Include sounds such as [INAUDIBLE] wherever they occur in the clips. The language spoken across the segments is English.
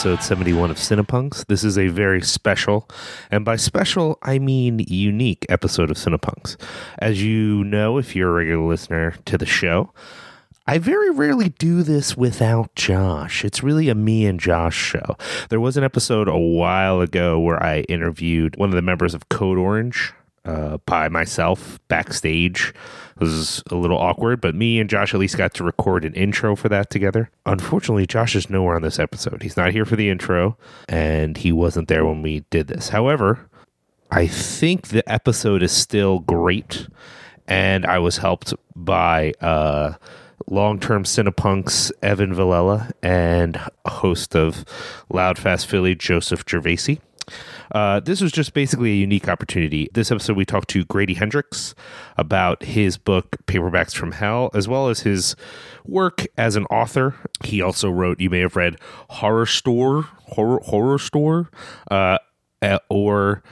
episode 71 of Cinepunks. This is a very special, and by special, I mean unique episode of Cinepunks. As you know, if you're a regular listener to the show, I very rarely do this without Josh. It's really a me and Josh show. There was an episode a while ago where I interviewed one of the members of Code Orange uh, by myself backstage. It was a little awkward, but me and Josh at least got to record an intro for that together. Unfortunately, Josh is nowhere on this episode. He's not here for the intro, and he wasn't there when we did this. However, I think the episode is still great, and I was helped by uh, long-term Cinepunks Evan Villela and host of Loud Fast Philly Joseph Gervasi. Uh, this was just basically a unique opportunity. This episode, we talked to Grady Hendrix about his book, Paperbacks from Hell, as well as his work as an author. He also wrote, you may have read Horrorstör, Horror, Horrorstör, uh, or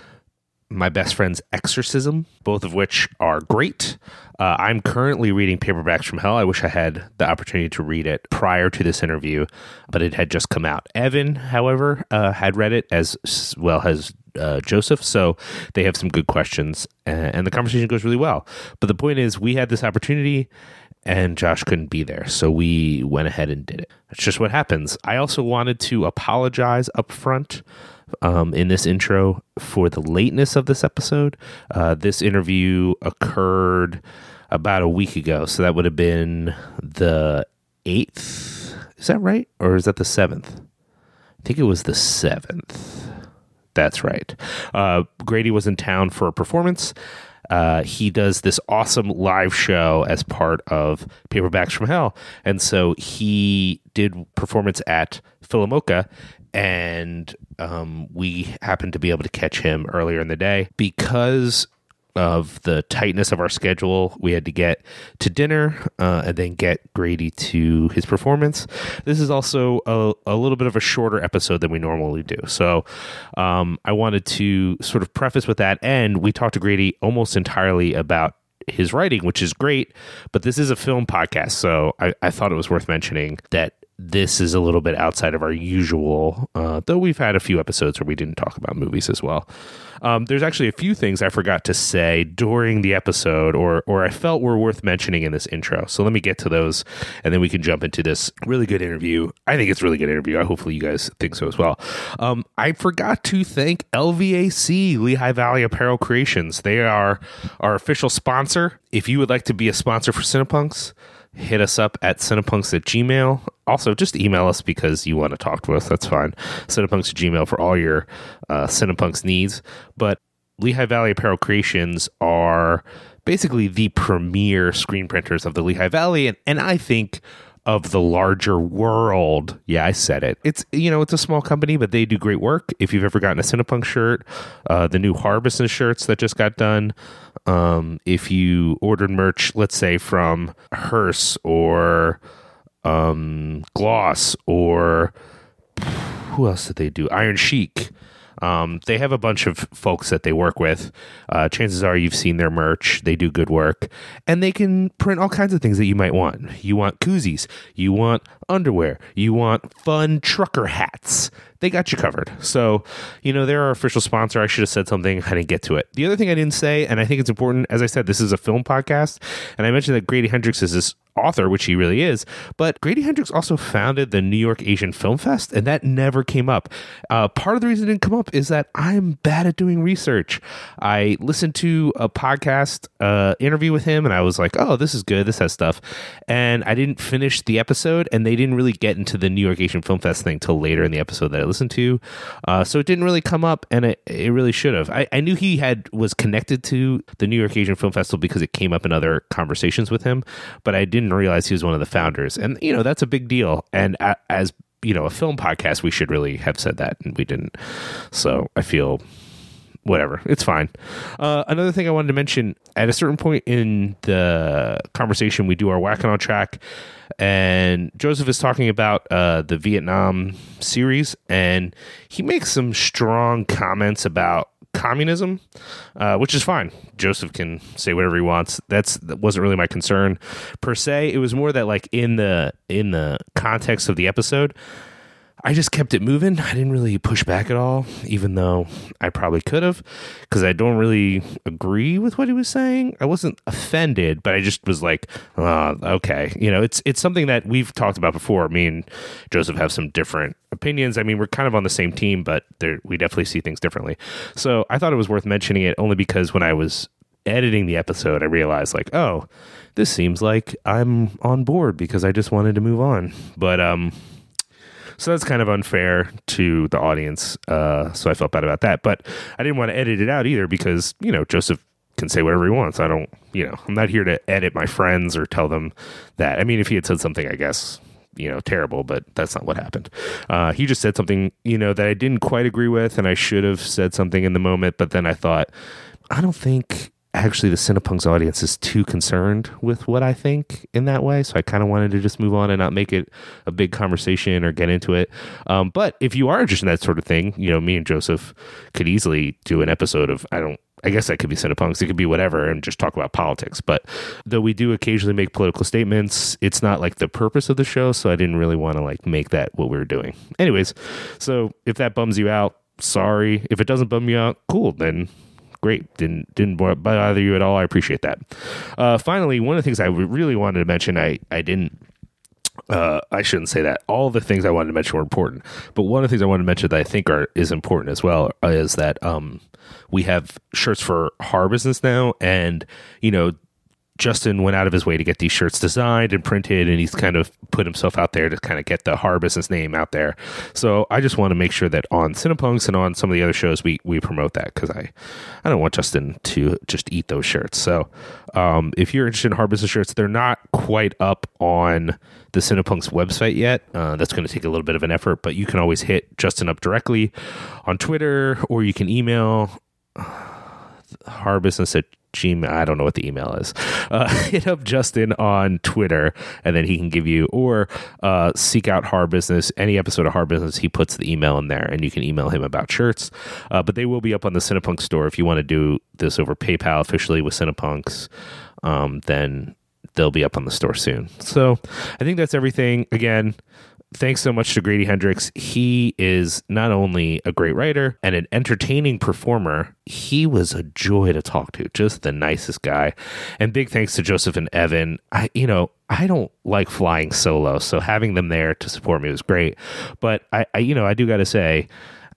my best friend's Exorcism, both of which are great. Uh, I'm currently reading Paperbacks from Hell. I wish I had the opportunity to read it prior to this interview, but it had just come out. Evan, however, uh, had read it as well as uh, Joseph, so they have some good questions, and, the conversation goes really well. But the point is, we had this opportunity, and Josh couldn't be there, so we went ahead and did it. That's just what happens. I also wanted to apologize up front um, in this intro for the lateness of this episode. Uh, this interview occurred about a week ago, so that would have been the eighth. Is that right, or is that the seventh? I think it was the seventh. That's right. Uh, Grady was in town for a performance. Uh, he does this awesome live show as part of Paperbacks from Hell, and so he did performance at PhilaMOCA, and um, we happened to be able to catch him earlier in the day because of the tightness of our schedule. We had to get to dinner uh, and then get Grady to his performance. This is also a, a little bit of a shorter episode than we normally do. So um, I wanted to sort of preface with that. And we talked to Grady almost entirely about his writing, which is great, but this is a film podcast. So I, I thought it was worth mentioning that this is a little bit outside of our usual, uh, though we've had a few episodes where we didn't talk about movies as well. Um, there's actually a few things I forgot to say during the episode, or or I felt were worth mentioning in this intro. So let me get to those, and then we can jump into this really good interview. I think it's a really good interview. I hopefully, you guys think so as well. Um, I forgot to thank LVAC Lehigh Valley Apparel Creations. They are our official sponsor. If you would like to be a sponsor for Cinepunks hit us up at cinepunks at gmail. Also just email us because you want to talk to us. That's fine. Cinepunks at gmail for all your uh, cinepunks needs. But lehigh valley apparel creations are basically the premier screen printers of the lehigh valley. And, and i think of the larger world. Yeah, I said it. It's you know it's a small company, but they do great work. If you've ever gotten a Cinepunk shirt, uh, the new Harbison shirts that just got done. Um, if you ordered merch, let's say from Hearst or um, Gloss or who else did they do? Iron Chic. Um, they have a bunch of folks that they work with. Uh, chances are you've seen their merch. They do good work, and they can print all kinds of things that you might want. You want koozies, you want underwear, you want fun trucker hats. They got you covered. So, you know, they're our official sponsor. I should have said something. I didn't get to it. The other thing I didn't say, and I think it's important, as I said, this is a film podcast, and I mentioned that Grady Hendrix is this author, which he really is. But Grady Hendrix also founded the New York Asian Film Fest, and that never came up. Uh, part of the reason it didn't come up is that I'm bad at doing research. I listened to a podcast uh, interview with him, and I was like, oh, this is good. This has stuff. And I didn't finish the episode, and they didn't really get into the New York Asian Film Fest thing till later in the episode that I listened to. Uh, so it didn't really come up, and it, it really should have. I, I knew he had was connected to the New York Asian Film Festival because it came up in other conversations with him, but I didn't realize he was one of the founders. And, you know, that's a big deal. And as, you know, a film podcast, we should really have said that, and we didn't. So I feel whatever. It's fine. Uh, another thing I wanted to mention at a certain point in the conversation, we do our whacking on track, and Joseph is talking about uh, the Vietnam series, and he makes some strong comments about communism, uh, which is fine. Joseph can say whatever he wants. That's that wasn't really my concern per se. It was more that like in the in the context of the episode, I just kept it moving. I didn't really push back at all, even though I probably could have, because I don't really agree with what he was saying. I wasn't offended, but I just was like, oh, okay, you know, it's it's something that we've talked about before. Me and Joseph have some different opinions. I mean, we're kind of on the same team, but we definitely see things differently. So I thought it was worth mentioning it only because when I was editing the episode, I realized like, oh, this seems like I'm on board because I just wanted to move on, but um so that's kind of unfair to the audience. Uh, so I felt bad about that. But I didn't want to edit it out either because, you know, Joseph can say whatever he wants. I don't, you know, I'm not here to edit my friends or tell them that. I mean, if he had said something, I guess, you know, terrible, but that's not what happened. Uh, he just said something, you know, that I didn't quite agree with, and I should have said something in the moment. But then I thought, I don't think actually the Cinepunks audience is too concerned with what I think in that way. So I kind of wanted to just move on and not make it a big conversation or get into it. Um, but if you are interested in that sort of thing, you know, me and Joseph could easily do an episode of, I don't, I guess that could be Cinepunks. It could be whatever and just talk about politics. But though we do occasionally make political statements, it's not like the purpose of the show. So I didn't really want to like make that what we were doing. Anyways, so if that bums you out, sorry. If it doesn't bum you out, cool. Then great. Didn't didn't bother you at all. I appreciate that. Uh, finally, one of the things I really wanted to mention, I I didn't. Uh, I shouldn't say that. All the things I wanted to mention were important, but one of the things I wanted to mention that I think are is important as well is that um, we have shirts for horror business now, and you know Justin went out of his way to get these shirts designed and printed, and he's kind of put himself out there to kind of get the horror business name out there. So I just want to make sure that on Cinepunks and on some of the other shows we we promote that because I I don't want Justin to just eat those shirts. So um, if you're interested in horror business shirts, they're not quite up on the Cinepunks website yet. Uh, that's going to take a little bit of an effort, but you can always hit Justin up directly on Twitter or you can email [SIGHS] horror business at Gmail. I don't know what the email is. Uh, [LAUGHS] hit up Justin on Twitter, and then he can give you or uh, seek out Horror Business. Any episode of Horror Business, he puts the email in there, and you can email him about shirts. Uh, but they will be up on the Cinepunk store if you want to do this over PayPal officially with Cinepunks. Um, then they'll be up on the store soon. So I think that's everything. Again, thanks so much to Grady Hendrix. He is not only a great writer and an entertaining performer, he was a joy to talk to, just the nicest guy. And big thanks to Joseph and Evan. I, you know, I don't like flying solo, so having them there to support me was great. But I, I you know, I do got to say,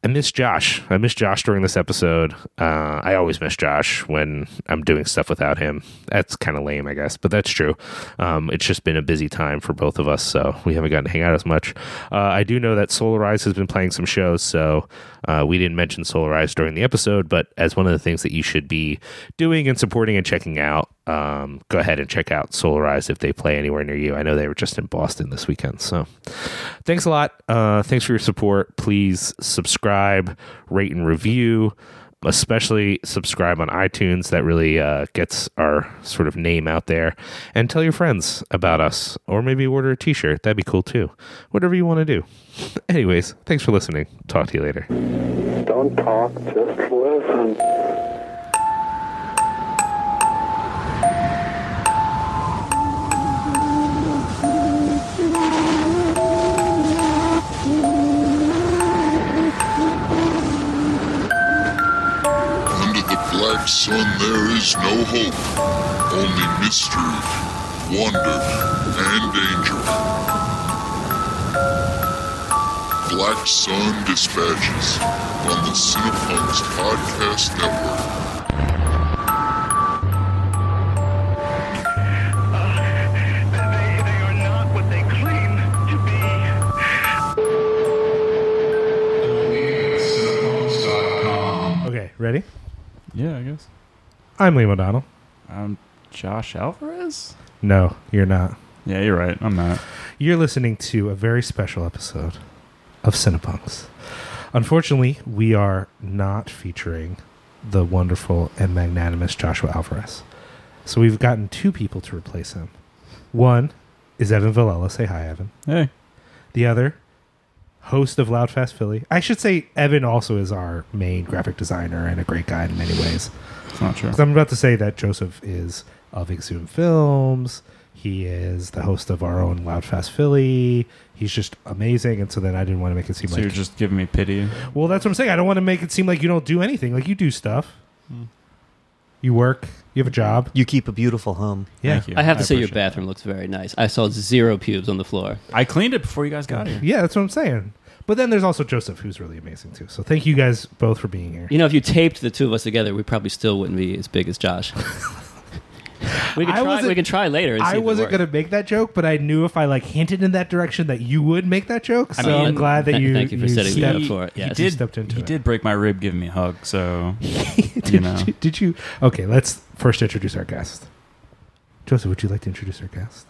I miss Josh. I miss Josh during this episode. Uh, I always miss Josh when I'm doing stuff without him. That's kind of lame, I guess, but that's true. Um, it's just been a busy time for both of us, so we haven't gotten to hang out as much. Uh, I do know that Solarize has been playing some shows, so uh, we didn't mention Solarize during the episode, but as one of the things that you should be doing and supporting and checking out, um, go ahead and check out Solarize if they play anywhere near you. I know they were just in Boston this weekend. So thanks a lot. Uh, thanks for your support. Please subscribe, rate, and review. Especially subscribe on iTunes. That really uh, gets our sort of name out there. And tell your friends about us, or maybe order a t shirt. That'd be cool too. Whatever you want to do. [LAUGHS] Anyways, thanks for listening. Talk to you later. Don't talk, just black there is no hope, only mystery, wonder, and danger. Black Sun Dispatches on the Cinepunks Podcast Network. Yeah, I guess. I'm Liam O'Donnell. I'm Josh Alvarez. No, you're not. Yeah, you're right. I'm not. You're listening to a very special episode of Cinepunks. Unfortunately, we are not featuring the wonderful and magnanimous Joshua Alvarez. So we've gotten two people to replace him. One is Evan Villela. Say hi, Evan. Hey. The other host of Loudfast Philly. I should say Evan also is our main graphic designer and a great guy in many ways. It's not true. 'Cause I'm about to say that Joseph is of Exhumed Films. He is the host of our own Loudfast Philly. He's just amazing, and so then I didn't want to make it seem So like you're just giving me pity. well, that's what I'm saying. I don't want to make it seem like you don't do anything. Like you do stuff. Hmm. You work. You have a job. You keep a beautiful home. Yeah. Thank you. I have to say your appreciate that. bathroom looks very nice. I saw zero pubes on the floor. I cleaned it before you guys got here. Yeah, that's what I'm saying. But then there's also Joseph, who's really amazing too. So thank you guys both for being here. You know, if you taped the two of us together, we probably still wouldn't be as big as Josh. [LAUGHS] we can I try. wasn't- We can try later. And see I if it wasn't works. gonna make that joke, but I knew if I like hinted in that direction that you would make that joke. So I mean, I'm glad that th- you. thank you for setting me stepped- up for it. He Yes. did. stepped into he it. did break my rib, giving me a hug. So [LAUGHS] did, you know. you, did you? Okay, let's first introduce our guest. Joseph, would you like to introduce our guest?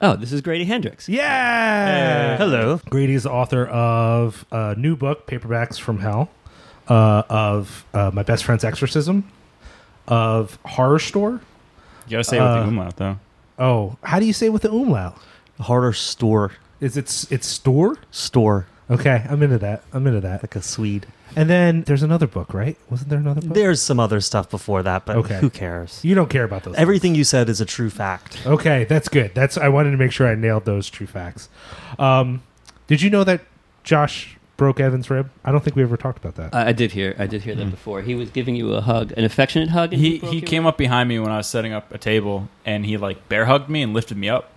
Oh, this is Grady Hendrix. Yeah. Hello. Grady is the author of a new book, Paperbacks from Hell, uh, of uh, My Best Friend's Exorcism, of Horrorstör. You gotta say it with Uh, the umlaut though. Oh, how do you say it with the umlaut? Harder store. Is it it's store? Store. Okay, I'm into that. I'm into that. Like a Swede. And then there's another book, right? Wasn't there another book? There's some other stuff before that, but Okay. who cares? You don't care about those. Everything you said is a true fact. things. Okay, that's good. That's I wanted to make sure I nailed those true facts. Um, did you know that Josh broke Evan's rib? I don't think we ever talked about that. I, I did hear. I did hear that hmm. before. He was giving you a hug, an affectionate hug. And He broke he your came rib? up behind me when I was setting up a table, and he like bear hugged me and lifted me up,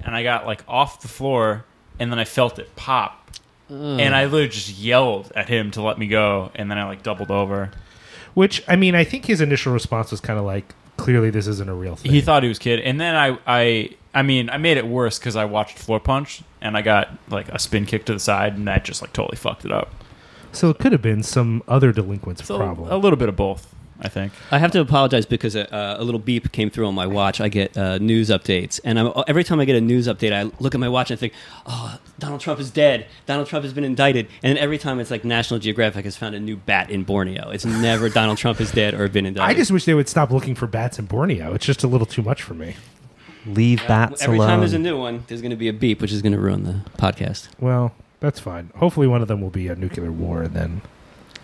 and I got like off the floor, and then I felt it pop, Ugh. and I literally just yelled at him to let me go, and then I like doubled over. Which I mean, I think his initial response was kind of like, "Clearly, this isn't a real thing." He thought he was kidding, and then I I I mean I made it worse because I watched Floorpunch, and I got like a spin kick to the side, and that just like totally fucked it up. so it could have been some other delinquent's So problem. a little bit of both, I think. I have to apologize because a, uh, a little beep came through on my watch. I get uh, news updates, and I'm, every time I get a news update, I look at my watch and think, "Oh, Donald Trump is dead. Donald Trump has been indicted." And then every time it's like National Geographic has found a new bat in Borneo. It's never [LAUGHS] Donald Trump is dead or been indicted. I just wish they would stop looking for bats in Borneo. It's just a little too much for me. Leave bats every alone. time there's a new one, there's going to be a beep, which is going to ruin the podcast Well, that's fine. Hopefully, one of them will be a nuclear war, and then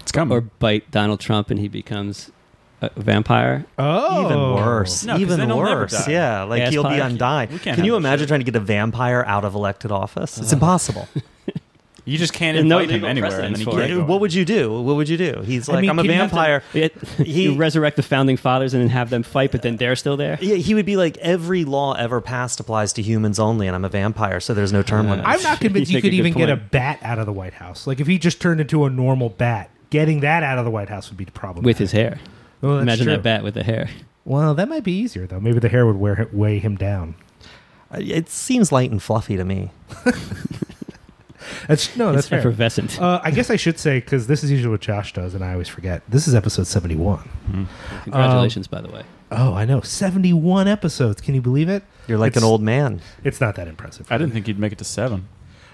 It's coming. or bite Donald Trump and he becomes a vampire. oh, Even worse. No, 'cause then Even worse. Yeah, like Gas he'll be fire? undying. We can't Can you imagine shit. trying to get a vampire out of elected office? It's Uh, impossible. [LAUGHS] you just can't There's no invite him anywhere, and then he can't what would you do? What would you do? He's I like, mean, I'm a can you have to- vampire. [LAUGHS] It, [LAUGHS] He- you resurrect the founding fathers and then have them fight, but then they're still there. Yeah, he would be like every law ever passed applies to humans only, and I'm a vampire, so there's no term Uh, limit. I'm not convinced You you could good even get a bat out of the White House. Like if he just turned into a normal bat, getting that out of the White House would be the problem. with his hair. Well, that's Imagine true. that bat with the hair. Well, that might be easier though. Maybe the hair would wear, weigh him down. Uh, it seems light and fluffy to me. [LAUGHS] That's no, that's it's fair. effervescent. Uh, I guess I should say because this is usually what Josh does, and I always forget. This is episode seventy-one. Hmm. Um, Congratulations, by the way. Oh, I know, seventy-one episodes. Can you believe it? You're like It's- an old man. It's not that impressive. I didn't think you'd make it to seven.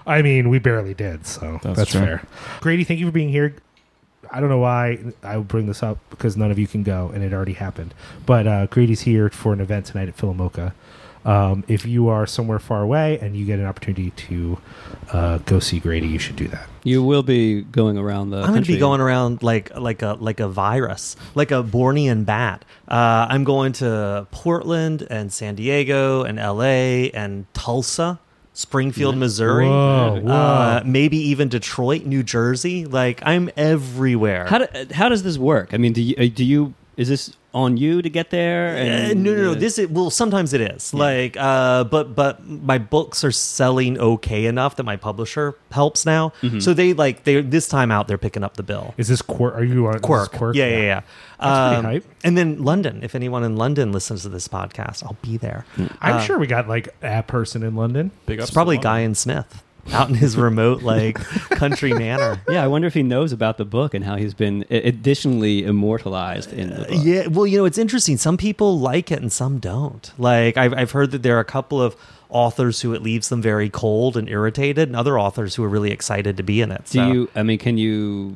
I mean, we barely did, so that's, That's fair. Grady, thank you for being here. I don't know why I would bring this up because none of you can go, and it already happened. But uh, Grady's here for an event tonight at PhilaMOCA. Um, if you are somewhere far away and you get an opportunity to uh, go see Grady, you should do that. You will be going around the. I'm going to be going around like like a like a virus, like a Bornean bat. Uh, I'm going to Portland and San Diego and L.A. and Tulsa, Springfield, Missouri. Whoa, whoa. Uh, maybe even Detroit, New Jersey. Like I'm everywhere. How, do, how does this work? I mean, do you, uh, do you is this on you to get there? Uh, And, no, no, no. uh, This is well. Sometimes it is like, uh, but but my books are selling okay enough that my publisher helps now. Mm-hmm. So they like they this time out they're picking up the bill. Is this Quirk? Are you on Quirk. Quirk? Yeah, yeah, yeah. That's Um, pretty hype. And then London. If anyone in London listens to this podcast, I'll be there. I'm Uh, sure we got like a person in London. Big It's probably to Guy N. Smith out in his remote like [LAUGHS] country manor. yeah, I wonder if he knows about the book and how he's been additionally immortalized in the book. Yeah, well, you know, it's interesting. Some people like it and some don't. Like, I've, I've heard that there are a couple of authors who it leaves them very cold and irritated, and other authors who are really excited to be in it. Do So- you? I mean, can you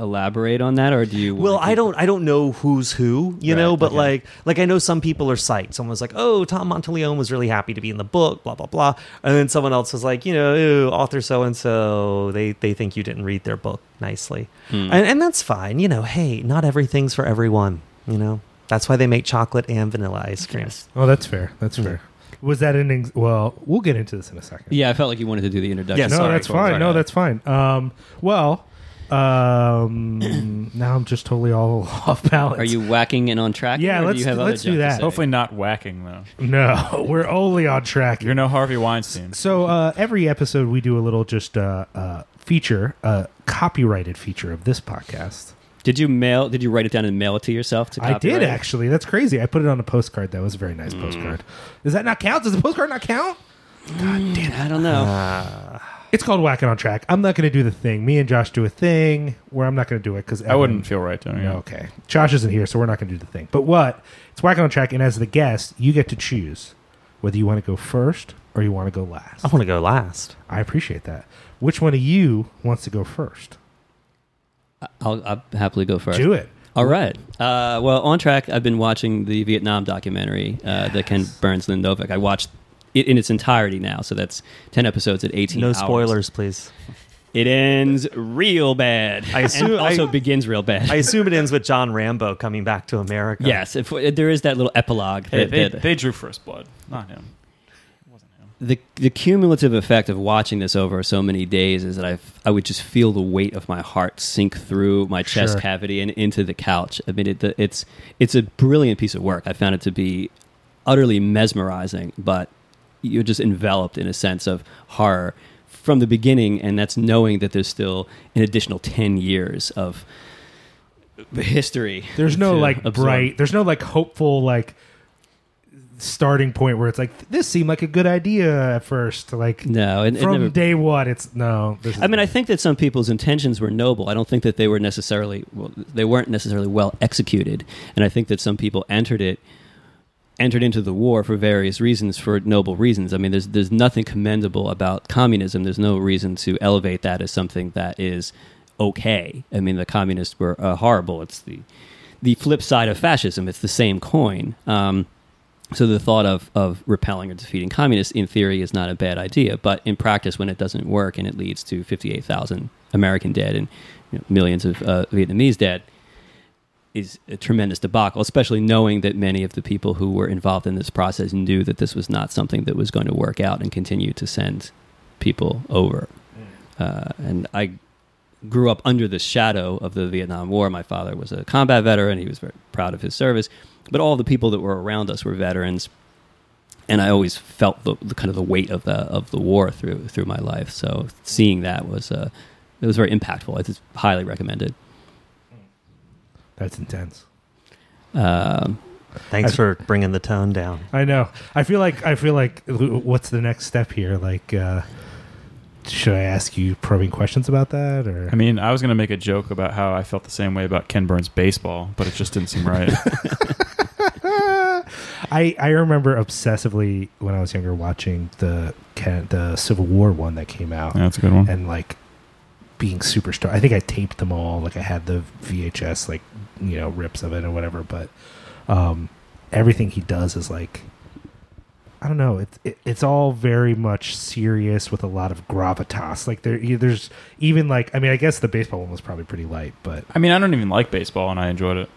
elaborate on that, or do you? Well, I don't I don't know who's who, you Right, know, but okay. like like I know some people are psyched. Someone was like, "Oh, Tom Monteleone was really happy to be in the book, blah blah blah," and then someone else was like, "You know, ew, author so and so they they think you didn't read their book nicely," Hmm. and, and that's fine. You know, hey, not everything's for everyone. You know, that's why they make chocolate and vanilla ice cream. Yes. Oh, that's fair. That's fair. Was that an? Ex- well, we'll get into this in a second. Yeah, I felt like you wanted to do the introduction. Yeah, no, sorry. that's fine. No, that's fine. Um, well, um, now I'm just totally all [LAUGHS] off balance. Are you whacking and on track? Yeah, let's- you have let's do that. Hopefully not whacking though. No, [LAUGHS] we're only on track. You're no Harvey Weinstein. So uh, every episode we do a little just uh, uh, feature, a copyrighted feature of this podcast. Did you mail? Did you write it down and mail it to yourself? To I did it? actually. That's crazy. I put it on a postcard. That was a very nice Mm. postcard. Does that not count? Does the postcard not count? God damn it. I don't know. It's called whacking on track. I'm not going to do the thing. Me and Josh do a thing where I'm not going to do it because I wouldn't feel right doing it. Okay. Josh isn't here, so we're not going to do the thing. But what? It's whacking on track, and as the guest, you get to choose whether you want to go first or you want to go last. I want to go last. I appreciate that. Which one of you wants to go first? I'll, I'll happily go first. Do it. All right. Uh, well, on track, I've been watching the Vietnam documentary, uh, the Ken Burns Lynn Novick. I watched it in its entirety now, so that's 10 episodes at 18 No hours. spoilers, please. It ends real bad. I assume- and also I- begins real bad. I assume it ends with John Rambo coming back to America. yes, if, there is that little epilogue. They, that- they, that- they drew first blood, not him. It wasn't him. the the cumulative effect of watching this over so many days is that I I would just feel the weight of my heart sink through my chest Sure. cavity and into the couch. I mean, it, the, it's it's a brilliant piece of work. I found it to be utterly mesmerizing, but you're just enveloped in a sense of horror from the beginning, and that's knowing that there's still an additional ten years of history. There's no like absorb. bright. There's no like hopeful like starting point where it's like this seemed like a good idea at first. Like No, it, it from never, day one, it's no. This I mean, I think that some people's intentions were noble. I don't think that they were necessarily well, they weren't necessarily well executed, and I think that some people entered it entered into the war for various reasons, for noble reasons. I mean, there's there's nothing commendable about communism. There's no reason to elevate that as something that is okay. I mean, the communists were uh, horrible. It's the the flip side of fascism. It's the same coin. Um, so the thought of, of repelling or defeating communists, in theory, is not a bad idea. But in practice, when it doesn't work and it leads to 58,000 American dead and you know, millions of uh, Vietnamese dead, is a tremendous debacle, especially knowing that many of the people who were involved in this process knew that this was not something that was going to work out and continue to send people over. Uh, and I grew up under the shadow of the Vietnam War. My father was a combat veteran; he was very proud of his service. But all the people that were around us were veterans, and I always felt the, the kind of the weight of the of the war through through my life. So seeing that was uh, it was very impactful. It's highly recommended. That's intense. Um, Thanks I- for bringing the tone down. I know. I feel like I feel like what's the next step here? Like, uh, should I ask you probing questions about that, or I mean, I was going to make a joke about how I felt the same way about Ken Burns baseball, but it just didn't seem right. [LAUGHS] [LAUGHS] I I remember obsessively when I was younger watching the Ken- the Civil War one that came out, Yeah, that's a good one. and like being super star. I think I taped them all. Like I had the VHS like you know rips of it or whatever. But um, everything he does is like I don't know. It's it, it's all very much serious with a lot of gravitas. Like there there's even like I mean I guess the baseball one was probably pretty light, but I mean, I don't even like baseball, and I enjoyed it.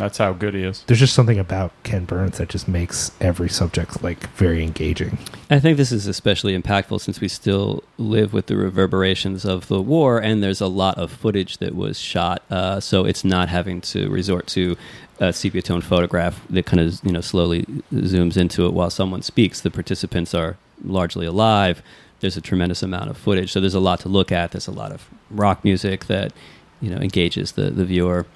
That's how good he is. there's just something about Ken Burns that just makes every subject like very engaging. I think this is especially impactful since we still live with the reverberations of the war, and there's a lot of footage that was shot. Uh, so it's not having to resort to a sepia tone photograph that kind of you know slowly zooms into it while someone speaks. The participants are largely alive. There's a tremendous amount of footage, so there's a lot to look at. There's a lot of rock music that you know engages the the viewer.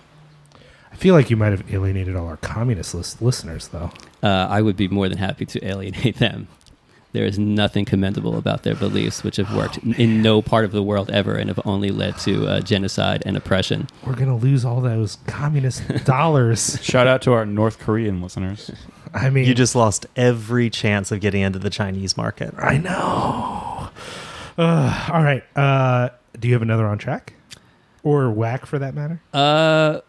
I feel like you might have alienated all our communist lis- listeners, though. uh, I would be more than happy to alienate them. There is nothing commendable about their beliefs, which have worked Oh, in no part of the world ever and have only led to uh, genocide and oppression. We're gonna lose all those communist [LAUGHS] dollars. Shout out to our North Korean listeners. [LAUGHS] I mean, You just lost every chance of getting into the Chinese market. I know. Uh, all right. Uh, do you have another on track? or whack for that matter? Uh,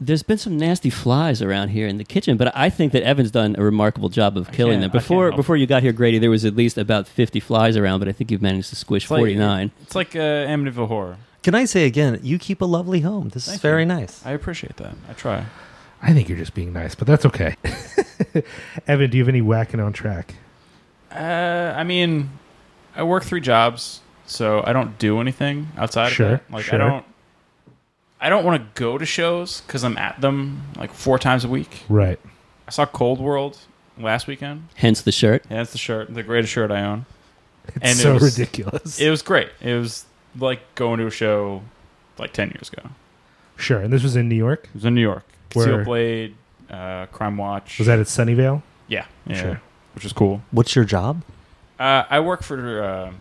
there's been some nasty flies around here in the kitchen, but I think that Evan's done a remarkable job of killing them. Before before you got here, Grady, there was at least about 50 flies around, but I think you've managed to squish It's like- 49. It's like uh, Amityville Horror. Can I say again? You keep a lovely home. This is Thank very you. nice. I appreciate that. I try. I think you're just being nice, but that's okay. [LAUGHS] Evan, do you have any whacking on track? Uh, I mean, I work three jobs, so I don't do anything outside Sure, of that. Like sure. I don't, I don't want to go to shows because I'm at them like four times a week. Right. I saw Cold World last weekend. Hence the shirt. Yeah, that's the shirt, the greatest shirt I own. It's And it so was- ridiculous. It was great. It was like going to a show like ten years ago. sure. And this was in New York. It was in New York. Where- Concealed Blade, uh, Crime Watch. Was that at Sunnyvale? Yeah, yeah, Sure. which is cool. What's your job? Uh, I work for uh,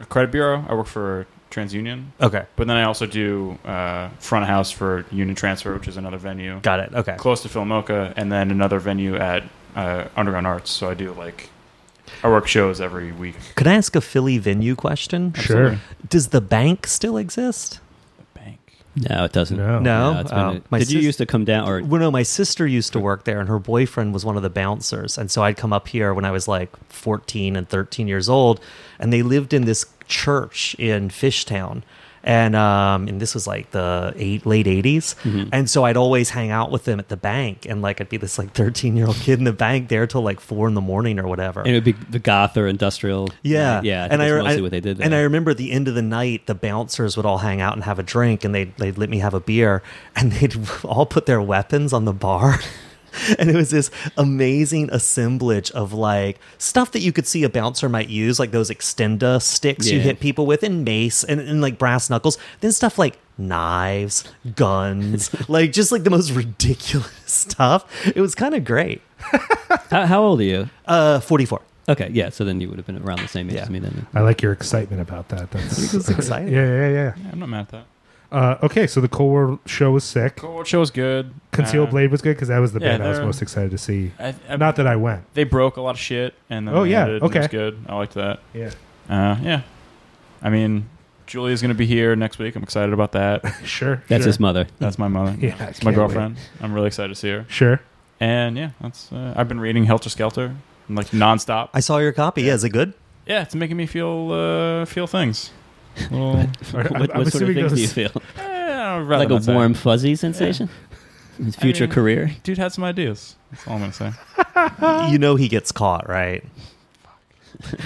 a credit bureau. I work for TransUnion. Okay, But then I also do uh, front house for Union Transfer, which is another venue got it. Okay, close to PhilaMOCA, and then another venue at uh, Underground Arts. So I do like I work shows every week. could I ask a Philly venue question? Sure. Does the bank still exist? The bank. No, it doesn't. No. No? it's been a- My Did you used to come down or Well, no, my sister used to work there, and her boyfriend was one of the bouncers. And so I'd come up here when I was like 14 and 13 years old, and they lived in this church in Fishtown. And um, and this was like the eight, late 80s. And so I'd always hang out with them at the bank. And like I'd be this like 13 year old kid in the bank there till like four in the morning or whatever. and it would be the goth or industrial? Yeah, yeah. I and I, mostly I- what they did. There. And I remember at the end of the night, the bouncers would all hang out and have a drink, and they'd they'd let me have a beer, and they'd [LAUGHS] all put their weapons on the bar. [LAUGHS] [LAUGHS] And it was this amazing assemblage of like stuff that you could see a bouncer might use, like those extenda sticks you hit people with, and mace and, and like brass knuckles. Then stuff like knives, guns, [LAUGHS] like just like the most ridiculous [LAUGHS] stuff. It was kind of great. how, how old are you? Uh, forty four. Okay, yeah. So then you would have been around the same age Yeah. as me then. I like your excitement about that. That's exciting. yeah, yeah, yeah. Yeah, I'm not mad at that. Uh, okay, so the Cold World show was sick. Cold World show was good. Concealed Uh, Blade was good because that was the yeah, band I was most excited to see. I, I, Not that I went. they broke a lot of shit, and then Oh, yeah, ended, okay. it was good. I liked that. Yeah, Uh, yeah, I mean, Julia's gonna be here next week. I'm excited about that. [LAUGHS] sure. That's sure. his mother. That's my mother. Yeah, I It's my can't girlfriend. I'm really excited to see her. Sure. And yeah, that's. Uh, I've been reading Helter Skelter like nonstop. I saw your copy. Yeah, is it good? yeah, it's making me feel uh, feel things. Well, [LAUGHS] what I'm- what I'm sort of assuming things do you feel? [LAUGHS] eh, like a not say. warm, fuzzy sensation? His I future mean- career? dude had some ideas. That's all I'm gonna say. [LAUGHS] you know he gets caught, right?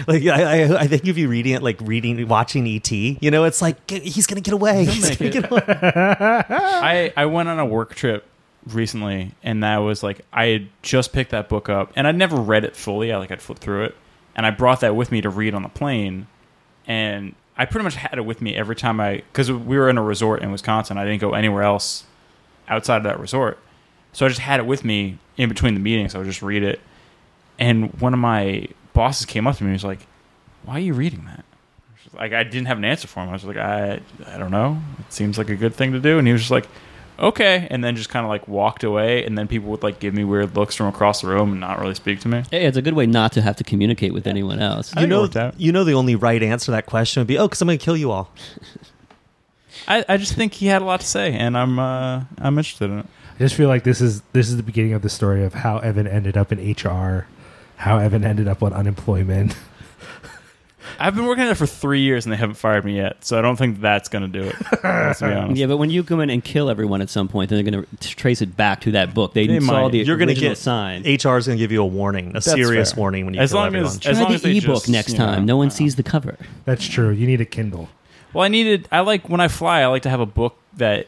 like I, I, I think if you reading it, like reading, watching ET, you know, it's like get- he's gonna get away. He's gonna get away. I I went on a work trip recently, and that was like I had just picked that book up, and I'd never read it fully. I like I'd flipped through it, and I brought that with me to read on the plane, and I pretty much had it with me every time I because we were in a resort in Wisconsin. I didn't go anywhere else outside of that resort, so I just had it with me in between the meetings. I would just read it, and one of my bosses came up to me and was like, "Why are you reading that?" Like I didn't have an answer for him. I was like, I I don't know. It seems like a good thing to do. And he was just like, okay, and then just kind of like walked away. And then people would like give me weird looks from across the room and not really speak to me. Hey, it's a good way not to have to communicate with anyone else. You know, you know, the only right answer to that question would be, "Oh, because I'm gonna kill you all." [LAUGHS] I, I just think he had a lot to say, and I'm uh, I'm interested in it. I just feel like this is this is the beginning of the story of how Evan ended up in HR, how Evan ended up on unemployment. [LAUGHS] I've been working there for three years and they haven't fired me yet, so I don't think that's gonna do it. Let's be [LAUGHS] honest. Yeah, but when you come in and kill everyone at some point, then they're going to trace it back to that book. They, They saw might. the You're gonna original get sign. HR is gonna give you a warning, a serious fair. warning when you As kill long everyone. as- Try as long the as they ebook just, next you know, time. no one sees the cover. That's true. You need a Kindle. Well, I needed. I like when I fly. I like to have a book that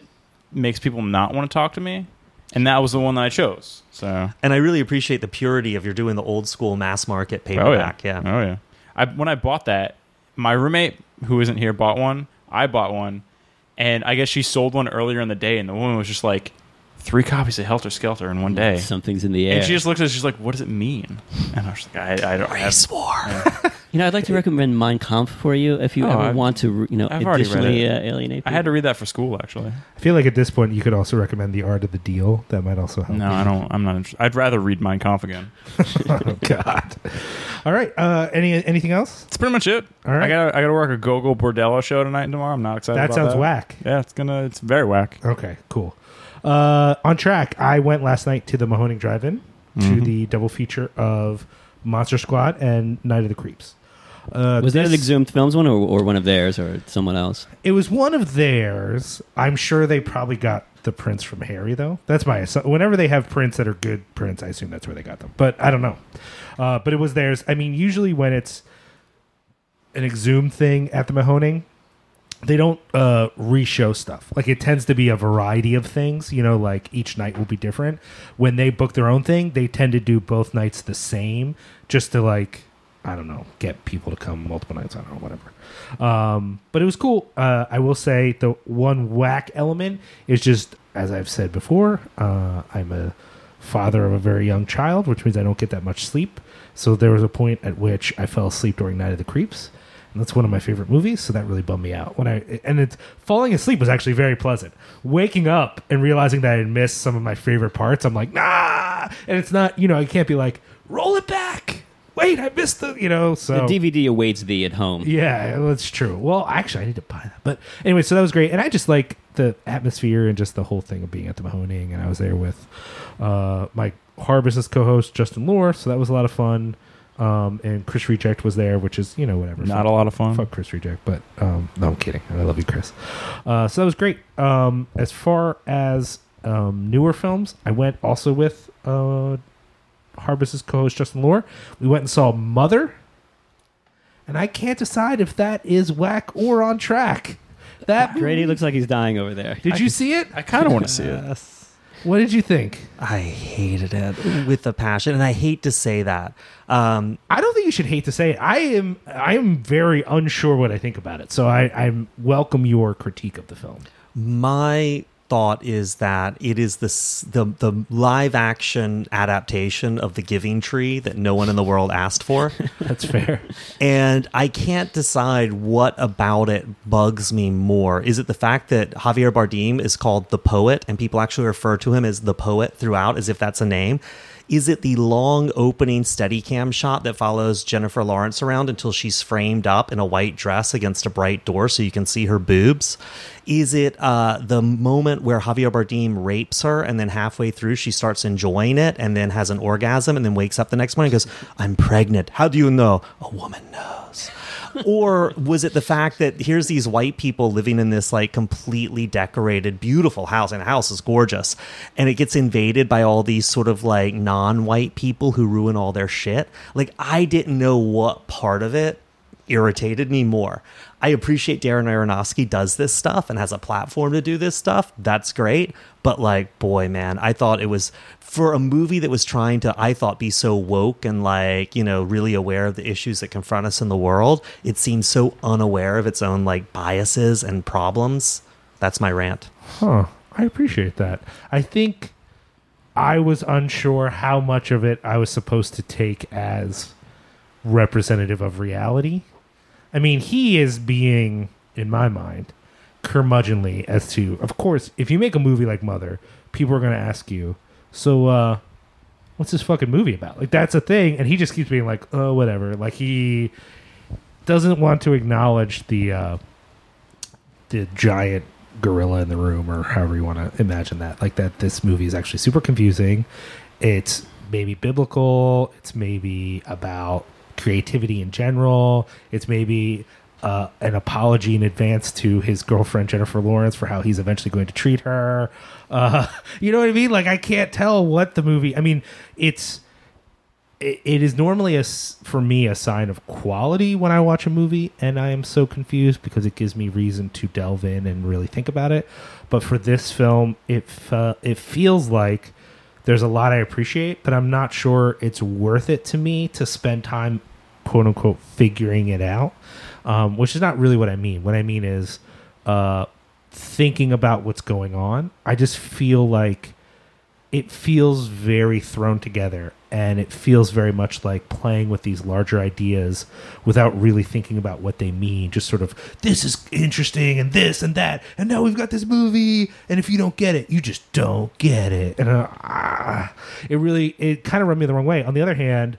makes people not want to talk to me, and that was the one that I chose. So and I really appreciate the purity of you're doing the old school mass market Oh yeah. paperback. yeah. Oh yeah. I when I bought that, my roommate who isn't here bought one. I bought one, and I guess she sold one earlier in the day, and the woman was just like, three copies of Helter Skelter in one day. Something's in the air. And she just looks at us, she's like, "What does it mean?" And I was like, "I, I don't." I have, Race war. [LAUGHS] you know, I'd like to recommend Mein Kampf for you if you Oh, ever I've- want to, you know, I've already read additionally it. uh, alienate. I had to read that for school, actually. I feel like at this point you could also recommend the art of the deal. That might also help. No, you. I don't. I'm not. Interested. I'd rather read Mein Kampf again. [LAUGHS] oh God. All right. Uh, any anything else? That's pretty much it. All right. I gotta I gotta work a Gogol Bordello show tonight and tomorrow. I'm not excited. That about sounds that. whack. Yeah, it's gonna. It's very whack. Okay, cool. Uh, on track, I went last night to the Mahoning Drive-In Mm-hmm. to the double feature of Monster Squad and Night of the Creeps. Uh, Was that an Exhumed Films one, or, or one of theirs, or someone else? It was one of theirs. I'm sure they probably got the prints from Harry, though. That's my assu- whenever they have prints that are good prints, I assume that's where they got them. But I don't know. Uh, but it was theirs. I mean, usually when it's an exhumed thing at the Mahoning, they don't uh, re-show stuff. Like it tends to be a variety of things. You know, like each night will be different. When they book their own thing, they tend to do both nights the same, just to like I don't know, get people to come multiple nights. I don't know, whatever. Um, but it was cool. Uh, I will say the one whack element is just, as I've said before, uh, I'm a father of a very young child, which means I don't get that much sleep. So there was a point at which I fell asleep during Night of the Creeps. That's one of my favorite movies, so that really bummed me out. When I and it's falling asleep was actually very pleasant. Waking up and realizing that I had missed some of my favorite parts, I'm like, nah. And it's not, you know, I can't be like, roll it back. Wait, I missed the, you know. So The DVD awaits thee at home. yeah, that's true. Well, actually, I need to buy that. But anyway, so that was great, and I just like the atmosphere and just the whole thing of being at the Mahoning. And I was there with uh, my Harvest's co-host Justin Lore, so that was a lot of fun. Um, and Chris Reject was there, which is you know whatever. Not Fuck- a lot of fun. Fuck Chris Reject, but um, no, I'm kidding. I love you, Chris. Uh, so that was great. Um, as far as um, newer films, I went also with uh, Harvest's co-host Justin Lore. We went and saw Mother, and I can't decide if that is whack or on track. That Grady looks like he's dying over there. Did you [LAUGHS] see it? I kind of want to see it. What did you think? I hated it with a passion, and I hate to say that. Um, I don't think you should hate to say it. I am. I am very unsure what I think about it. So I, I welcome your critique of the film. my thought is that it is this the the live action adaptation of the Giving Tree that no one in the world asked for. [LAUGHS] That's fair. and I can't decide what about it bugs me more. Is it the fact that Javier Bardem is called the poet and people actually refer to him as the poet throughout as if that's a name? Is it the long opening Steadicam shot that follows Jennifer Lawrence around until she's framed up in a white dress against a bright door so you can see her boobs? Is it uh, the moment where Javier Bardem rapes her and then halfway through she starts enjoying it and then has an orgasm and then wakes up the next morning and goes, I'm pregnant. How do you know? A woman knows. Or was it the fact that here's these white people living in this like completely decorated, beautiful house, and the house is gorgeous, and it gets invaded by all these sort of like non-white people who ruin all their shit? Like I didn't know what part of it irritated me more. I appreciate Darren Aronofsky does this stuff and has a platform to do this stuff. That's great. But like, boy, man, I thought it was for a movie that was trying to, I thought, be so woke and like, you know, really aware of the issues that confront us in the world. It seems so unaware of its own like biases and problems. That's my rant. Huh. I appreciate that. I think I was unsure how much of it I was supposed to take as representative of reality. I mean, he is being, in my mind, curmudgeonly as to, of course, if you make a movie like Mother, people are going to ask you, so, uh, what's this fucking movie about? Like, that's a thing. And he just keeps being like, oh, whatever. Like, he doesn't want to acknowledge the, uh, the giant gorilla in the room or however you want to imagine that like that this movie is actually super confusing it's maybe biblical it's maybe about creativity in general it's maybe uh, an apology in advance to his girlfriend jennifer lawrence for how he's eventually going to treat her uh, [LAUGHS] you know what i mean like i can't tell what the movie i mean it's it, it is normally a for me a sign of quality when I watch a movie, and I am so confused because it gives me reason to delve in and really think about it. But for this film, it fe- it feels like there's a lot I appreciate, but I'm not sure it's worth it to me to spend time, quote unquote, figuring it out. Um, which is not really what I mean. What I mean is uh, thinking about what's going on. I just feel like it feels very thrown together and it feels very much like playing with these larger ideas without really thinking about what they mean just sort of this is interesting and this and that and now we've got this movie and if you don't get it you just don't get it and uh, it really it kind of rubbed me the wrong way on the other hand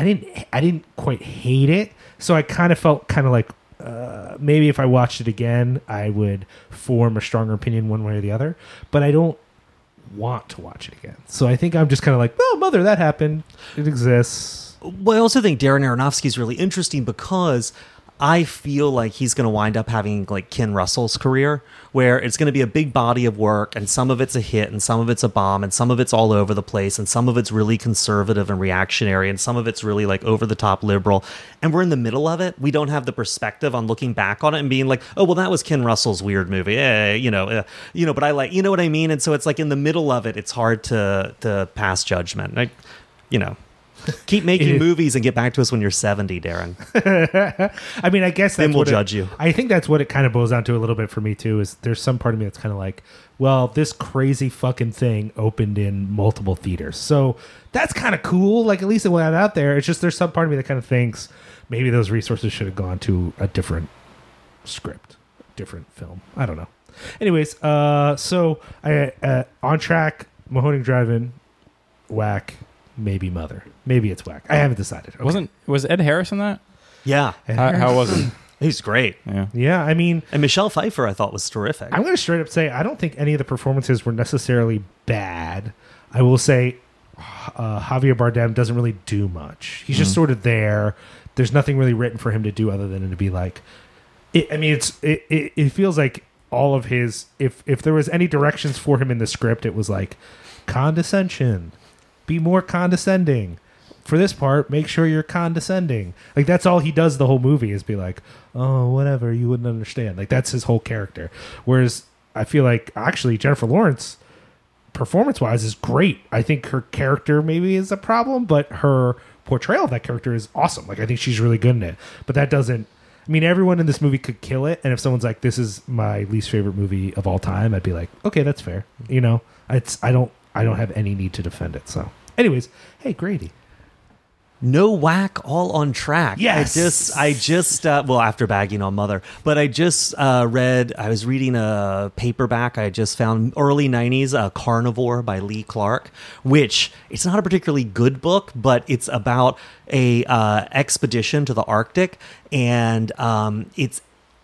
I didn't I didn't quite hate it. So I kind of felt kind of like uh, maybe if I watched it again, I would form a stronger opinion one way or the other. But I don't want to watch it again. So I think I'm just kind of like, oh, mother, that happened. It exists. Well, I also think Darren Aronofsky is really interesting because I feel like he's going to wind up having like Ken Russell's career, where it's going to be a big body of work, and some of it's a hit, and some of it's a bomb, and some of it's all over the place, and some of it's really conservative and reactionary, and some of it's really like over the top liberal. And we're in the middle of it. We don't have the perspective on looking back on it and being like, oh, well, that was Ken Russell's weird movie, eh, you know, eh, you know. But I like, you know what I mean. And so it's like in the middle of it, it's hard to to pass judgment. I, you know. Keep making [LAUGHS] movies and get back to us when you're 70, Darren. [LAUGHS] I mean, I guess that's Then we'll what it- judge you. I think that's what it kind of boils down to a little bit for me too. Is there's some part of me that's kind of like, well, this crazy fucking thing opened in multiple theaters, so that's kind of cool. Like at least it went out there. It's just there's some part of me that kind of thinks maybe those resources should have gone to a different script, different film. I don't know. Anyways, uh, so I uh, on track, Mahoning Drive-In, whack, maybe Mother, maybe it's whack. I haven't decided. Okay. Wasn't was Ed Harris in that? Yeah, How, how was it? he's great. Yeah. Yeah, I mean, And Michelle Pfeiffer, I thought was terrific. I'm going to straight up say I don't think any of the performances were necessarily bad. I will say uh, Javier Bardem doesn't really do much. He's just sort of there. There's nothing really written for him to do other than to be like. It, I mean, it's it, it, it feels like all of his if if there was any directions for him in the script, it was like condescension, be more condescending. For this part, make sure you're condescending. Like that's all he does the whole movie is be like, oh, whatever, you wouldn't understand. Like that's his whole character. Whereas I feel like actually Jennifer Lawrence, performance wise, is great. I think her character maybe is a problem, but her portrayal of that character is awesome. Like I think she's really good in it. But that doesn't. I mean, everyone in this movie could kill it, and if someone's like, "This is my least favorite movie of all time," I'd be like, "Okay, that's fair." You know, it's I don't I don't have any need to defend it. So, anyways, hey Grady, no whack, all on track. Yes. I just, I just, uh, well, after bagging on Mother, but I just uh, read. I was reading a paperback I just found early '90s, uh, Carnivore by Lee Clark, which it's not a particularly good book, but it's about a uh, expedition to the Arctic, and um, it's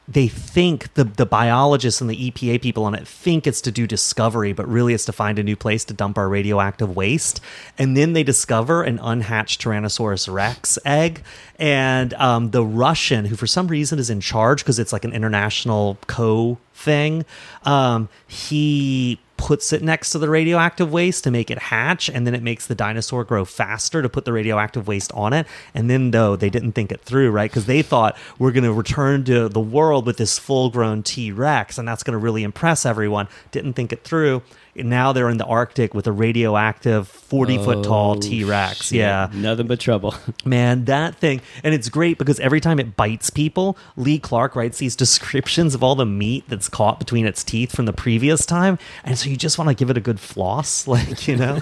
they think the the biologists and the EPA people on it think it's to do discovery, but really it's to find a new place to dump our radioactive waste. And then they discover an unhatched Tyrannosaurus Rex egg, and um, the Russian, who for some reason is in charge because it's like an international co thing, um, he puts it next to the radioactive waste to make it hatch and then it makes the dinosaur grow faster to put the radioactive waste on it. And then though they didn't think it through right? Because they thought we're going to return to the world with this full grown t-rex and that's going to really impress everyone. Didn't think it through now they're in the arctic with a radioactive 40 foot tall Oh, t-rex yeah Nothing but trouble. [LAUGHS] Man, that thing, and it's great because every time it bites people, Lee Clark writes these [LAUGHS] descriptions of all the meat that's caught between its teeth from the previous time, and so you just want to give it a good floss, [LAUGHS] like you know.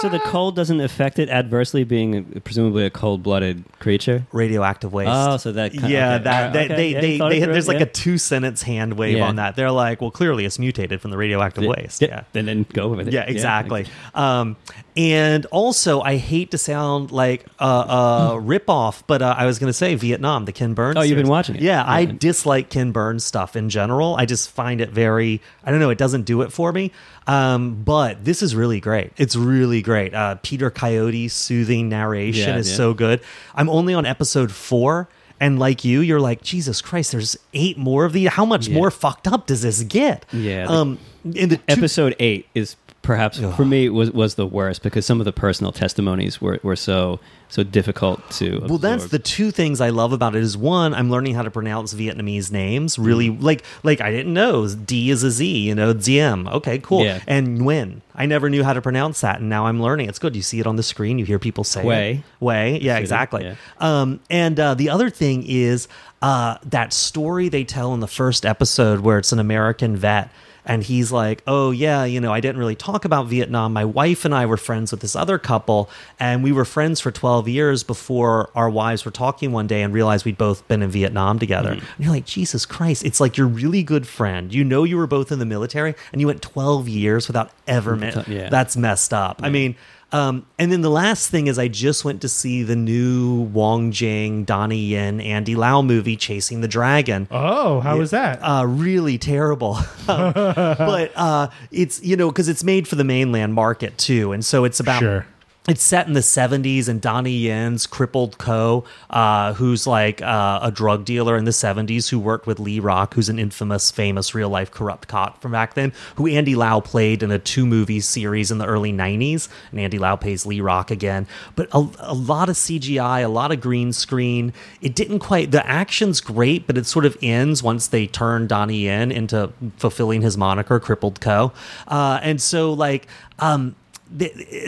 So the cold doesn't affect it adversely, being presumably a cold-blooded creature. radioactive waste. Oh, so that kind- yeah, okay. that they, okay. they, Yeah, they, you thought they- through, there's like yeah. a two sentence hand wave Yeah. on that. They're like, well, clearly it's mutated from the radioactive waste. Yeah. and then go with it. Yeah, exactly. Um, and also, I hate to sound like a, a [LAUGHS] ripoff, but uh, I was going to say Vietnam, the Ken Burns. Oh, you've been watching it. Yeah, I dislike Ken Burns stuff in general. I just find it very, I don't know, it doesn't do it for me. Um, but this is really great. It's really great. Uh, Peter Coyote's soothing narration Yeah, is yeah. so good. I'm only on episode four. And like you, you're like, Jesus Christ, there's eight more of these. How much more fucked up does this get? Yeah, the- Um, in the two- Episode eight is perhaps for me was was the worst because some of the personal testimonies were, were so so difficult to. Well, that's the two things I love about it. Is one, I'm learning how to pronounce Vietnamese names. Really, Mm. like like I didn't know D is a Z. You know, Diem. Okay, cool. Yeah. And Nguyen, I never knew how to pronounce that, and now I'm learning. It's good. You see it on the screen. You hear people say Way. it. Way. Yeah, exactly. yeah. Um, and uh, the other thing is uh, that story they tell in the first episode where it's an American vet. And he's like, Oh, yeah, you know, I didn't really talk about Vietnam. My wife and I were friends with this other couple, and we were friends for 12 years before our wives were talking one day and realized we'd both been in Vietnam together. Mm-hmm. And you're like, Jesus Christ, it's like your really good friend. You know, you were both in the military, and you went 12 years without ever met. Yeah. That's messed up. I mean, Um, and then the last thing is I just went to see the new Wong Jing, Donnie Yen, Andy Lau movie, Chasing the Dragon. Oh, how was that? Uh, really terrible. [LAUGHS] Um, [LAUGHS] but uh, it's, you know, because it's made for the mainland market too. And so it's about Sure. It's set in the 70s and Donnie Yen's crippled Ho uh, who's like uh, a drug dealer in the 70s who worked with Lee Rock who's an infamous famous real life corrupt cop from back then who Andy Lau played in a two movie series in the early 90s and Andy Lau plays Lee Rock again. But a, a lot of CGI a lot of green screen. It didn't quite the action's great but it sort of ends once they turn Donnie Yen into fulfilling his moniker crippled Ho. Uh, and so like um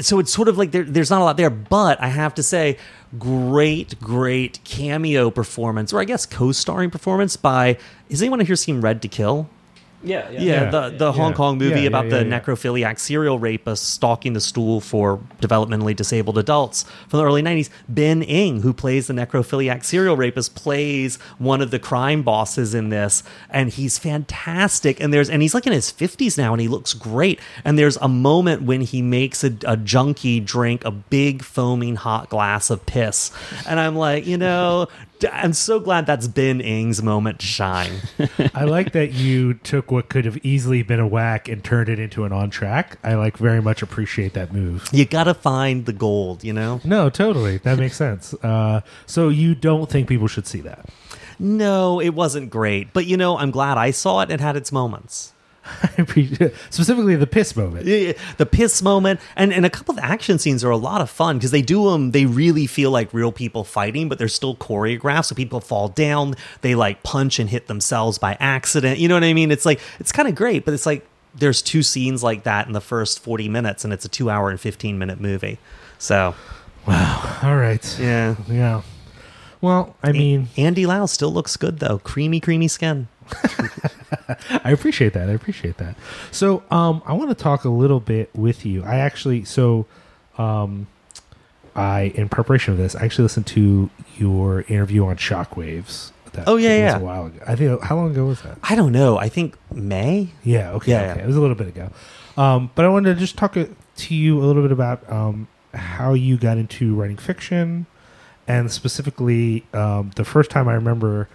so it's sort of like there, there's not a lot there, but I have to say, great, great cameo performance, or I guess co-starring performance by. Has anyone here seen Red to Kill? Yeah, yeah. Yeah, the the Hong Yeah. Kong movie Yeah, about yeah, the yeah, yeah. necrophiliac serial rapist stalking the stool for developmentally disabled adults from the early 90s. Ben Ng, who plays the necrophiliac serial rapist, plays one of the crime bosses in this, and he's fantastic. And there's and he's like in his 50s now, and he looks great. And there's a moment when he makes a, a junkie drink a big foaming hot glass of piss, and I'm like, you know. I'm so glad that's Ben Ng's moment to shine. [LAUGHS] I like that you took what could have easily been a whack and turned it into an on track. I like very much appreciate that move. You gotta find the gold, you know? No, totally. That makes sense. Uh, so you don't think people should see that? No, it wasn't great. But you know, I'm glad I saw it. It had its moments. [LAUGHS] I appreciate specifically the piss moment. Yeah, The piss moment and, and a couple of action scenes are a lot of fun because they do them, they really feel like real people fighting, but they're still choreographed. So people fall down, they like punch and hit themselves by accident. You know what I mean? It's like, it's kind of great, but it's like there's two scenes like that in the first 40 minutes and it's a two hour and 15 minute movie. So, wow. All right. yeah. Yeah. Well, I mean, Andy Lau still looks good though. Creamy, creamy skin. [LAUGHS] I appreciate that. I appreciate that. So, um, I want to talk a little bit with you. I actually, so, um, I in preparation of this, I actually listened to your interview on Shockwaves. That Oh, yeah, was yeah. a while ago. I think how long ago was that? I don't know. I think May. Yeah. Okay. Yeah, okay. yeah. It was a little bit ago. Um, but I wanted to just talk uh, to you a little bit about um, how you got into writing fiction, and specifically um, the first time I remember.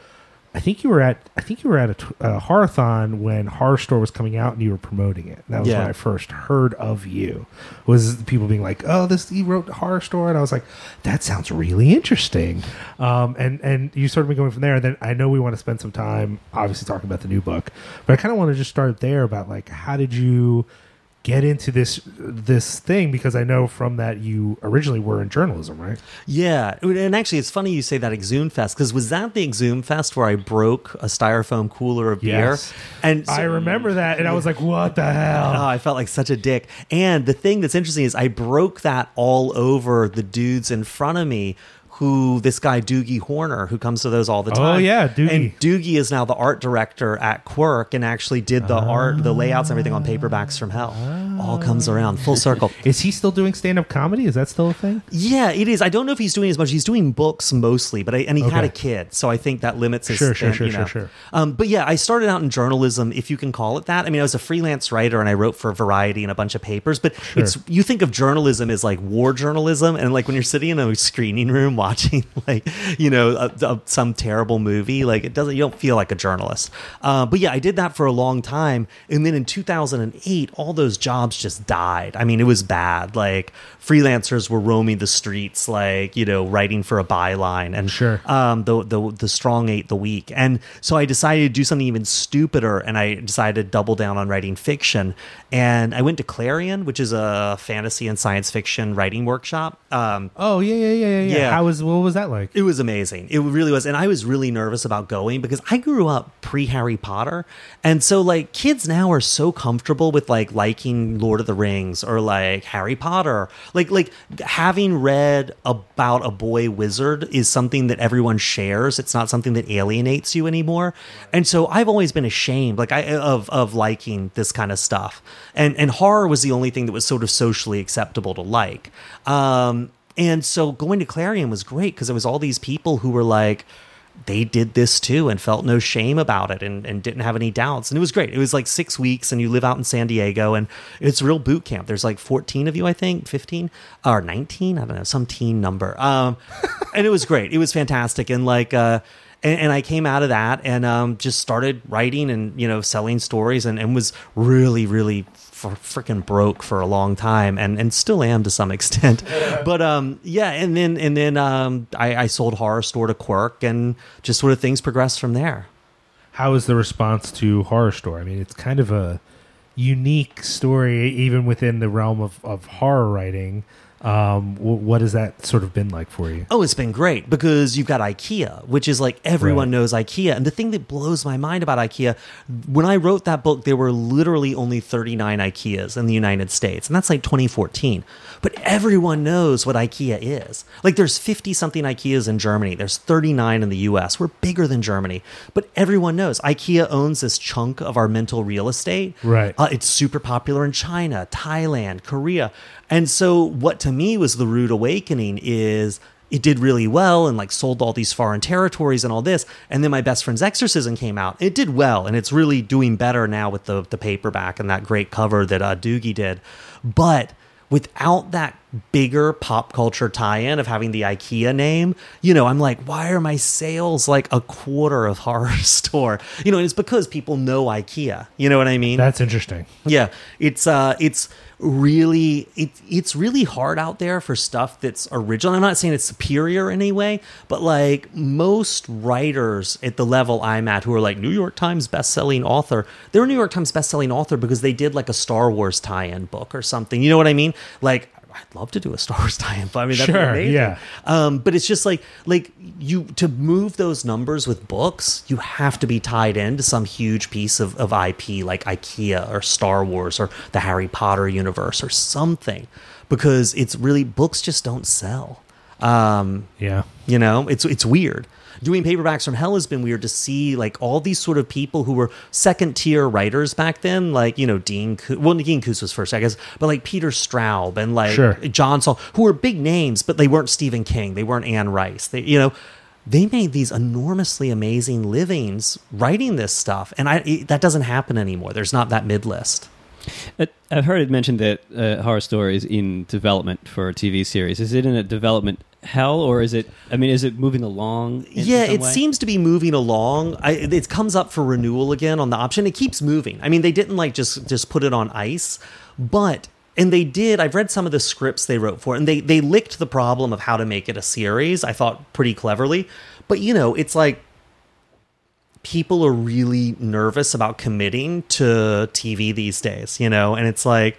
I think you were at I think you were at a, a Horrorthon when Horrorstör was coming out and you were promoting it. That was Yeah. when I first heard of you. Was people being like, "Oh, this you wrote Horrorstör," and I was like, "That sounds really interesting." Um, and and you started me going from there. And then I know we want to spend some time, obviously, talking about the new book, but I kind of want to just start there about like how did you get into this this thing because I know from that you originally were in journalism, right? Yeah, and actually, it's funny you say that Exhume Fest because was that the Exhume Fest where I broke a styrofoam cooler of beer? Yes. And I remember that, and I was like, "What the hell?" Oh, I felt like such a dick. And the thing that's interesting is I broke that all over the dudes in front of me. Who this guy Doogie Horner, who comes to those all the time. Oh, yeah, Doogie. And Doogie is now the art director at Quirk, and actually did the art, the layouts, and everything on Paperbacks from Hell. All comes around full circle. [LAUGHS] Is he still doing stand up comedy? Is that still a thing? Yeah, it is. I don't know if he's doing as much. He's doing books mostly, but I, and he had a kid, so I think that limits his. Sure, sure, and, sure, you sure, know. sure. Um, but yeah, I started out in journalism, if you can call it that. I mean, I was a freelance writer and I wrote for Variety and a bunch of papers. But Sure. it's you think of journalism as like war journalism, and like when you're sitting in a screening room watching [LAUGHS] like you know a, a- some terrible movie, like it doesn't. You don't feel like a journalist. Uh, but yeah, I did that for a long time, and then in 2008, all those jobs just died. I mean, it was bad. Like freelancers were roaming the streets, like you know, writing for a byline, and Sure. um, the the the strong ate the weak, and so I decided to do something even stupider, and I decided to double down on writing fiction, and I went to Clarion, which is a fantasy and science fiction writing workshop. Um, Oh yeah, yeah, yeah, yeah. yeah. Yeah. How was what was that like? it was amazing. It really was. And I was really nervous about going because I grew up pre Harry Potter. And so, like, kids now are so comfortable with, like, liking Lord of the Rings or, like, Harry Potter. Like, like having read about a boy wizard is something that everyone shares. It's not something that alienates you anymore. And so I've always been ashamed, like, I, of, of liking this kind of stuff. And, and horror was the only thing that was sort of socially acceptable to like. Um, and so going to Clarion was great because there was all these people who were like, they did this too and felt no shame about it and, and didn't have any doubts. And it was great. It was like six weeks and you live out in San Diego and it's real boot camp. There's like 14 of you, I think, 15 or 19. I don't know, some teen number. Um, [LAUGHS] and it was great. It was fantastic. And like, uh, and, and I came out of that and um, just started writing and you know selling stories and, and was really really freaking broke for a long time and, and still am to some extent [LAUGHS] but um yeah and then and then um I, I sold Horrorstör to quirk and just sort of things progressed from there How is the response to Horrorstör? I mean, it's kind of a unique story, even within the realm of, of horror writing. Um, wh- what has that sort of been like for you? Oh, it's been great because you've got IKEA, which is like everyone Right. knows IKEA. And the thing that blows my mind about IKEA, when I wrote that book, there were literally only 39 IKEAs in the United States. And that's like 2014. But everyone knows what IKEA is. Like there's 50 something IKEAs in Germany, there's 39 in the US. We're bigger than Germany. But everyone knows IKEA owns this chunk of our mental real estate. Right. Uh, it's super popular in China, Thailand, Korea. And so, what to me was the rude awakening is it did really well and like sold all these foreign territories and all this. And then my best friend's exorcism came out. It did well and it's really doing better now with the, the paperback and that great cover that uh, Doogie did. But without that bigger pop culture tie-in of having the IKEA name, you know, I'm like, why are my sales like a quarter of horror [LAUGHS] store? You know, and it's because people know IKEA. You know what I mean? That's interesting. Yeah, it's uh, it's really it, it's really hard out there for stuff that's original. I'm not saying it's superior in any way, but like most writers at the level I'm at, who are like New York Times best-selling author, they're a New York Times best-selling author because they did like a Star Wars tie-in book or something. You know what I mean? Like. I'd love to do a Star Wars [LAUGHS] tie-in. but I mean, that'd be Sure, amazing. yeah. Um, but it's just like like you to move those numbers with books, you have to be tied into some huge piece of, of IP like IKEA or Star Wars or the Harry Potter universe or something. Because it's really books just don't sell. Um, Yeah. you know, it's it's weird. Doing paperbacks from hell has been weird to see like all these sort of people who were second tier writers back then, like you know Dean. Well, Dean Koontz was first, I guess, but like Peter Straub and like Sure. John Saul, who were big names, but they weren't Stephen King, they weren't Anne Rice. They, you know, they made these enormously amazing livings writing this stuff, and I it, that doesn't happen anymore. There's not that mid list. I've heard it mentioned that uh, Horrorstör is in development for a TV series. Is it in a development hell, or is it? I mean, is it moving along? in yeah, it way? seems to be moving along. I, it comes up for renewal again on the option. It keeps moving. I mean, they didn't like just just put it on ice, but and they did. I've read some of the scripts they wrote for, it, and they they licked the problem of how to make it a series. I thought pretty cleverly, but you know, it's like people are really nervous about committing to TV these days, you know, and it's like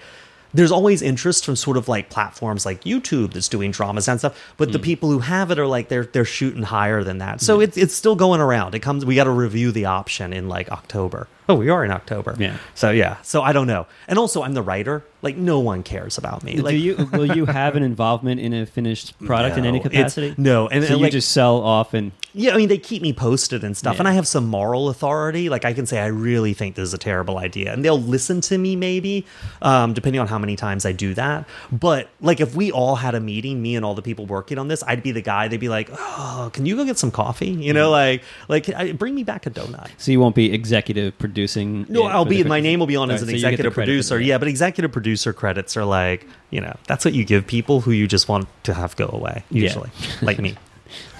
there's always interest from sort of like platforms like YouTube that's doing dramas and stuff, but the hmm. people who have it are like they're they're shooting higher than that. So hmm. it's it's still going around. It comes we got to review the option in like October. Oh, we are in October. Yeah. So yeah. So I don't know. And also I'm the writer. Like no one cares about me. Like Do you will you have an involvement in a finished [LAUGHS] product in any capacity? no, and- so and you like- just sell off and Yeah, I mean they keep me posted and stuff, Yeah. and I have some moral authority. Like I can say I really think this is a terrible idea, and they'll listen to me maybe, um, depending on how many times I do that. But like if we all had a meeting, me and all the people working on this, I'd be the guy. They'd be like, "Oh, can you go get some coffee?" You know, like like I- bring me back a donut. so you won't be executive producing. No, I'll be my name will be on All as an so you get the executive producer. Yeah, but executive producer credits are like you know that's what you give people who you just want to have go away. Yeah. Usually, like me. [LAUGHS]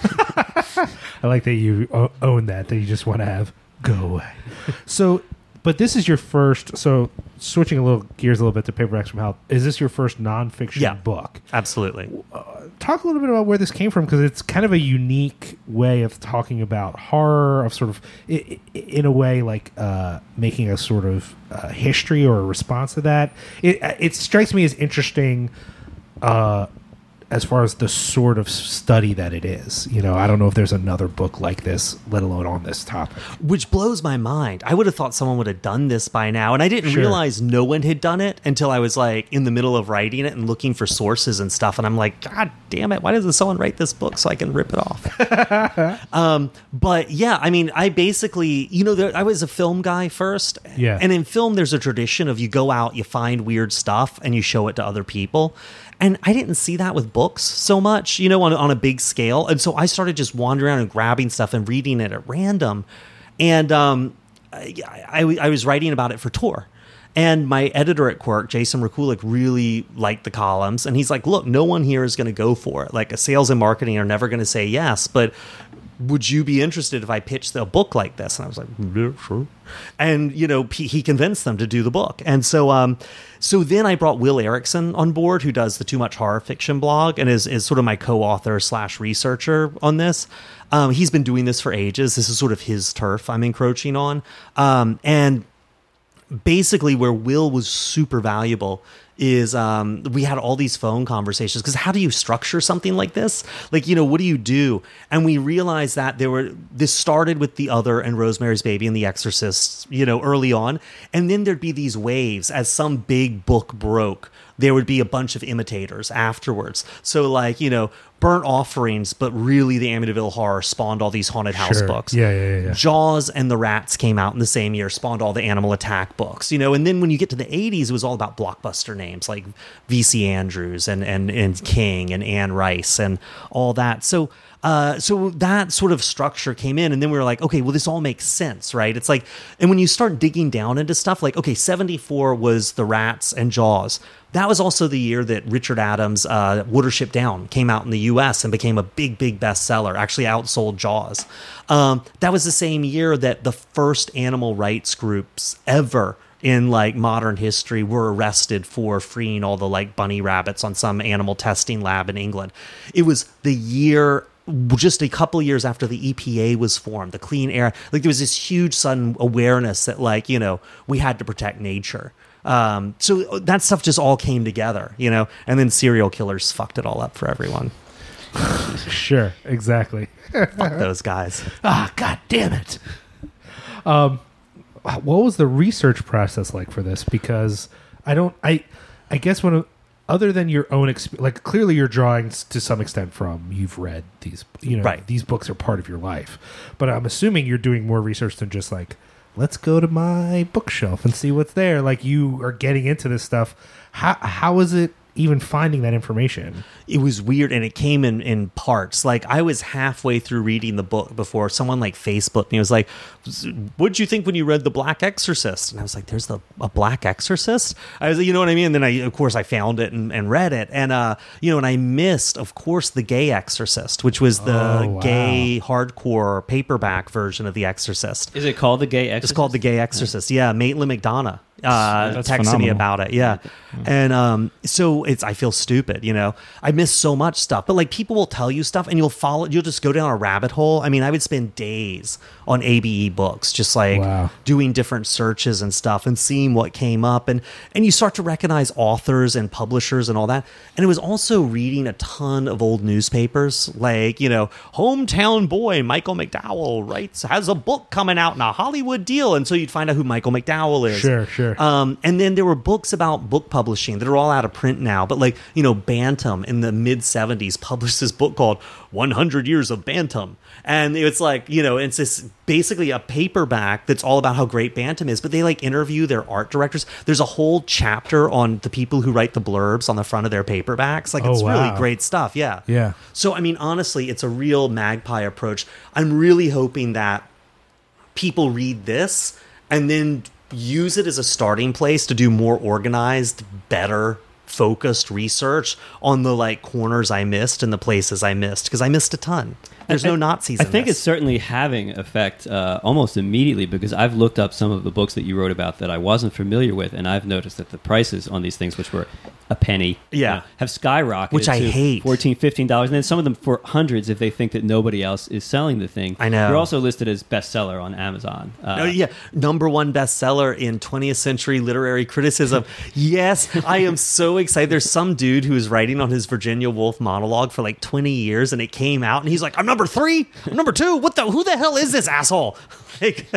[LAUGHS] I like that you o- own that, that you just want to have go away. so, but this is your first. So, switching a little gears a little bit to paperbacks from hell. Is this your first nonfiction Yeah. book? Absolutely. Talk a little bit about where this came from because it's kind of a unique way of talking about horror, of sort of, i- i- in a way, like uh, making a sort of uh, history or a response to that. It it strikes me as interesting. Uh, as far as the sort of study that it is, you know, I don't know if there's another book like this, let alone on this topic. which blows my mind. I would have thought someone would have done this by now, and I didn't Sure. realize no one had done it until I was like in the middle of writing it and looking for sources and stuff. And I'm like, God damn it! Why doesn't someone write this book so I can rip it off? [LAUGHS] um, but yeah, I mean, I basically, you know, there, I was a film guy first, Yeah. and in film, there's a tradition of you go out, you find weird stuff, and you show it to other people. And I didn't see that with books so much, you know, on, on a big scale. And so I started just wandering around and grabbing stuff and reading it at random. And um, I, I, I was writing about it for Tor. And my editor at Quirk, Jason Rekulak, really liked the columns. And he's like, look, no one here is going to go for it. Like, sales and marketing are never going to say yes, but would you be interested if I pitched a book like this? And I was like, yeah, sure. And you know, he he convinced them to do the book. And so, um, so then I brought Will Errickson on board, who does the Too Much Horror Fiction blog and is is sort of my co-author slash researcher on this. Um, he's been doing this for ages. This is sort of his turf I'm encroaching on. Um, and basically where Will was super valuable is um, we had all these phone conversations because how do you structure something like this? Like, you know, what do you do? And we realized that there were this started with the other and Rosemary's Baby and The Exorcist, you know, early on, and then there'd be these waves as some big book broke. There would be a bunch of imitators afterwards. So, like, you know, burnt offerings, but really the Amityville horror spawned all these haunted house Sure. books. Yeah, yeah, yeah. Jaws and the Rats came out in the same year, spawned all the Animal Attack books, you know. And then when you get to the '80s, it was all about blockbuster names like V.C. Andrews and and and King and Anne Rice and all that. So. Uh, so that sort of structure came in, and then we were like, okay, well, this all makes sense, right? It's like, and when you start digging down into stuff, like, okay, 74 was The Rats and Jaws. That was also the year that Richard Adams' uh, Watership Down came out in the US and became a big, big bestseller, actually outsold Jaws. Um, that was the same year that the first animal rights groups ever in like modern history were arrested for freeing all the like bunny rabbits on some animal testing lab in England. It was the year just a couple of years after the EPA was formed, the Clean Air, like there was this huge sudden awareness that like, you know, we had to protect nature. Um, so that stuff just all came together, you know, and then serial killers fucked it all up for everyone. [LAUGHS] Sure, exactly. Fuck those guys. ah, god damn it. Um, what was the research process like for this? Because I don't, I, I guess when, other than your own experience, like clearly you're drawing to some extent from you've read these, you know, Right. these books are part of your life. But I'm assuming you're doing more research than just like, let's go to my bookshelf and see what's there. Like you are getting into this stuff. How how is it even finding that information? it was weird and it came in in parts like i was halfway through reading the book before someone like facebook me was like what'd you think when you read the black exorcist and i was like there's the a black exorcist i was like, you know what i mean and then i of course i found it and, and read it and uh you know and i missed of course the gay exorcist which was the Oh, wow. gay hardcore paperback version of the exorcist Is it called the Gay Exorcist? it's called The Gay Exorcist. Yeah, Maitland McDonagh uh, That's texted me about it. Yeah, and um, so it's I feel stupid. You know, I miss so much stuff. But like people will tell you stuff, and you'll follow. You'll just go down a rabbit hole. I mean, I would spend days on AbeBooks, just like Wow. doing different searches and stuff, and seeing what came up, and and you start to recognize authors and publishers and all that. And it was also reading a ton of old newspapers, like you know, hometown boy Michael McDowell writes has a book coming out in a Hollywood deal, and so you'd find out who Michael McDowell is. Sure, sure. Um, and then there were books about book publishing that are all out of print now. But like you know, Bantam in the mid '70s published this book called 100 Years of Bantam, and it's like you know, it's this basically a paperback that's all about how great Bantam is. But they like interview their art directors. There's a whole chapter on the people who write the blurbs on the front of their paperbacks. Like Oh, it's really great stuff. Yeah. Yeah. So I mean, honestly, it's a real magpie approach. I'm really hoping that people read this and then use it as a starting place to do more organized, better focused research on the like corners I missed and the places I missed because I missed a ton. There's no Nazis. I in think this. it's certainly having effect uh, almost immediately because I've looked up some of the books that you wrote about that I wasn't familiar with, and I've noticed that the prices on these things, which were a penny, Yeah. you know, have skyrocketed, Which I to hate. 14 dollars, and then some of them for hundreds if they think that nobody else is selling the thing. I know. You're also listed as bestseller on Amazon. Uh, Oh, yeah, number one bestseller in 20th century literary criticism. [LAUGHS] yes, I am so excited. There's some dude who was writing on his Virginia Woolf monologue for like 20 years, and it came out, and he's like, "I'm number three, number two. What the? Who the hell is this asshole?" [LAUGHS] like,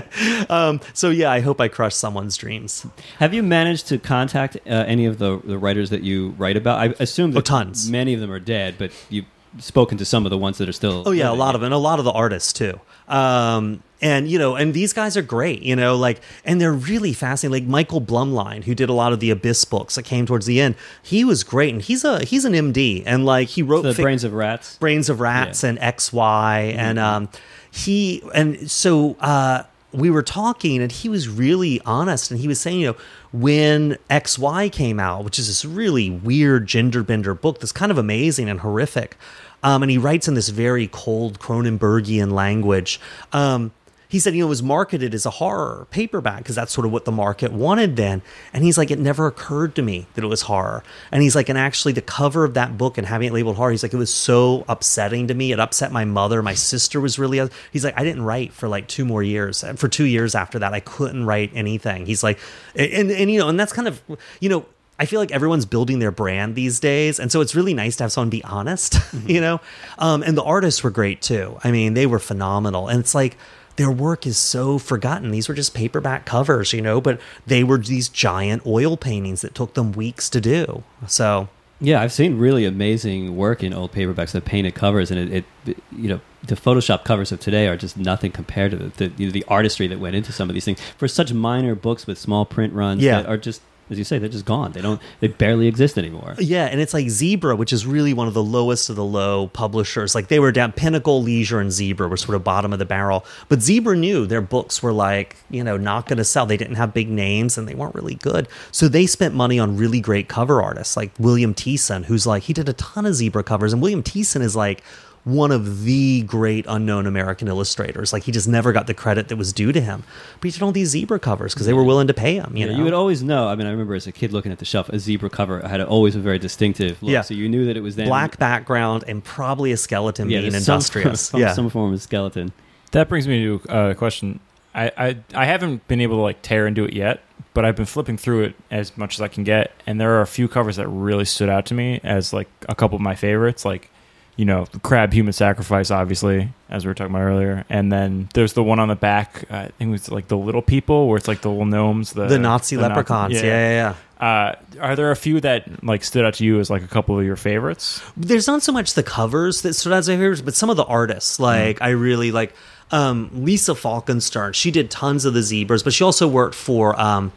um, so yeah, I hope I crush someone's dreams. Have you managed to contact uh, any of the, the writers that you write about? I assume that Oh, tons. many of them are dead, but you've spoken to some of the ones that are still. Oh yeah, a lot of it, and a lot of the artists too. Um, and you know, and these guys are great, you know, like, and they're really fascinating. Like Michael Blumlein, who did a lot of the Abyss books that came towards the end, he was great, and he's a he's an MD, and like he wrote The fic- Brains of Rats. Brains of Rats Yeah. and XY and um he and so uh we were talking and he was really honest and he was saying, you know, when XY came out, which is this really weird gender bender book that's kind of amazing and horrific. Um, and he writes in this very cold Cronenbergian language. Um, he said, you know, it was marketed as a horror paperback because that's sort of what the market wanted then. And he's like, it never occurred to me that it was horror. And he's like, and actually, the cover of that book and having it labeled horror, he's like, it was so upsetting to me. It upset my mother. My sister was really. He's like, I didn't write for like two more years. For two years after that, I couldn't write anything. He's like, and and you know, and that's kind of you know. I feel like everyone's building their brand these days, and so it's really nice to have someone be honest, [LAUGHS] you know. Um, and the artists were great too. I mean, they were phenomenal, and it's like their work is so forgotten. These were just paperback covers, you know, but they were these giant oil paintings that took them weeks to do. So Yeah, I've seen really amazing work in old paperbacks that painted covers, and it, it you know the Photoshop covers of today are just nothing compared to the the, you know, the artistry that went into some of these things for such minor books with small print runs Yeah. that are just as you say they're just gone. They don't they barely exist anymore. Yeah, and it's like Zebra, which is really one of the lowest of the low publishers. Like they were down Pinnacle, Leisure, and Zebra were sort of bottom of the barrel. But Zebra knew their books were like, you know, not going to sell. They didn't have big names and they weren't really good. So they spent money on really great cover artists like William Teason, who's like, he did a ton of Zebra covers. And William Teason is like, one of the great unknown American illustrators. Like he just never got the credit that was due to him. But he did all these zebra covers because they were willing to pay him. You Yeah, know, you would always know. I mean, I remember as a kid looking at the shelf, a zebra cover had always a very distinctive look. Yeah. So you knew that it was them. black background and probably a skeleton yeah, being there's some- industrious. some, [LAUGHS] yeah, some form of skeleton. That brings me to uh, a question. I, I I haven't been able to like tear into it yet, but I've been flipping through it as much as I can get, and there are a few covers that really stood out to me as like a couple of my favorites, like you know, crab human sacrifice, obviously, as we were talking about earlier, and then there's the one on the back. Uh, I think it was like the little people, where it's like the little gnomes, the the Nazi the leprechauns. yeah, yeah, yeah. Uh, are there a few that like stood out to you as like a couple of your favorites? There's not so much the covers that stood out as my favorites, but some of the artists. Like I really like um, Lisa Falkenstern. She did tons of the zebras, but she also worked for. Um,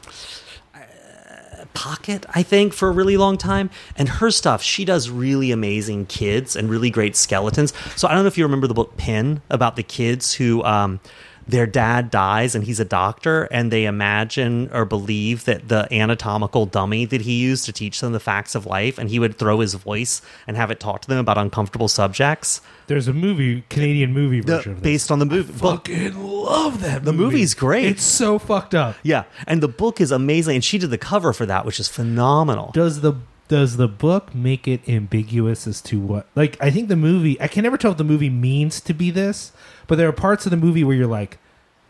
Pocket, I think, for a really long time. And her stuff, she does really amazing kids and really great skeletons. So I don't know if you remember the book Pin about the kids who um, their dad dies and he's a doctor, and they imagine or believe that the anatomical dummy that he used to teach them the facts of life, and he would throw his voice and have it talk to them about uncomfortable subjects. There's a movie, Canadian movie The- version this. based on the movie. book. Fucking love that. The movie. movie's great. It's so fucked up. Yeah, and the book is amazing, and she did the cover for that, which is phenomenal. Does the does the book make it ambiguous as to what? Like, I think the movie. I can never tell if the movie means to be this, but there are parts of the movie where you're like,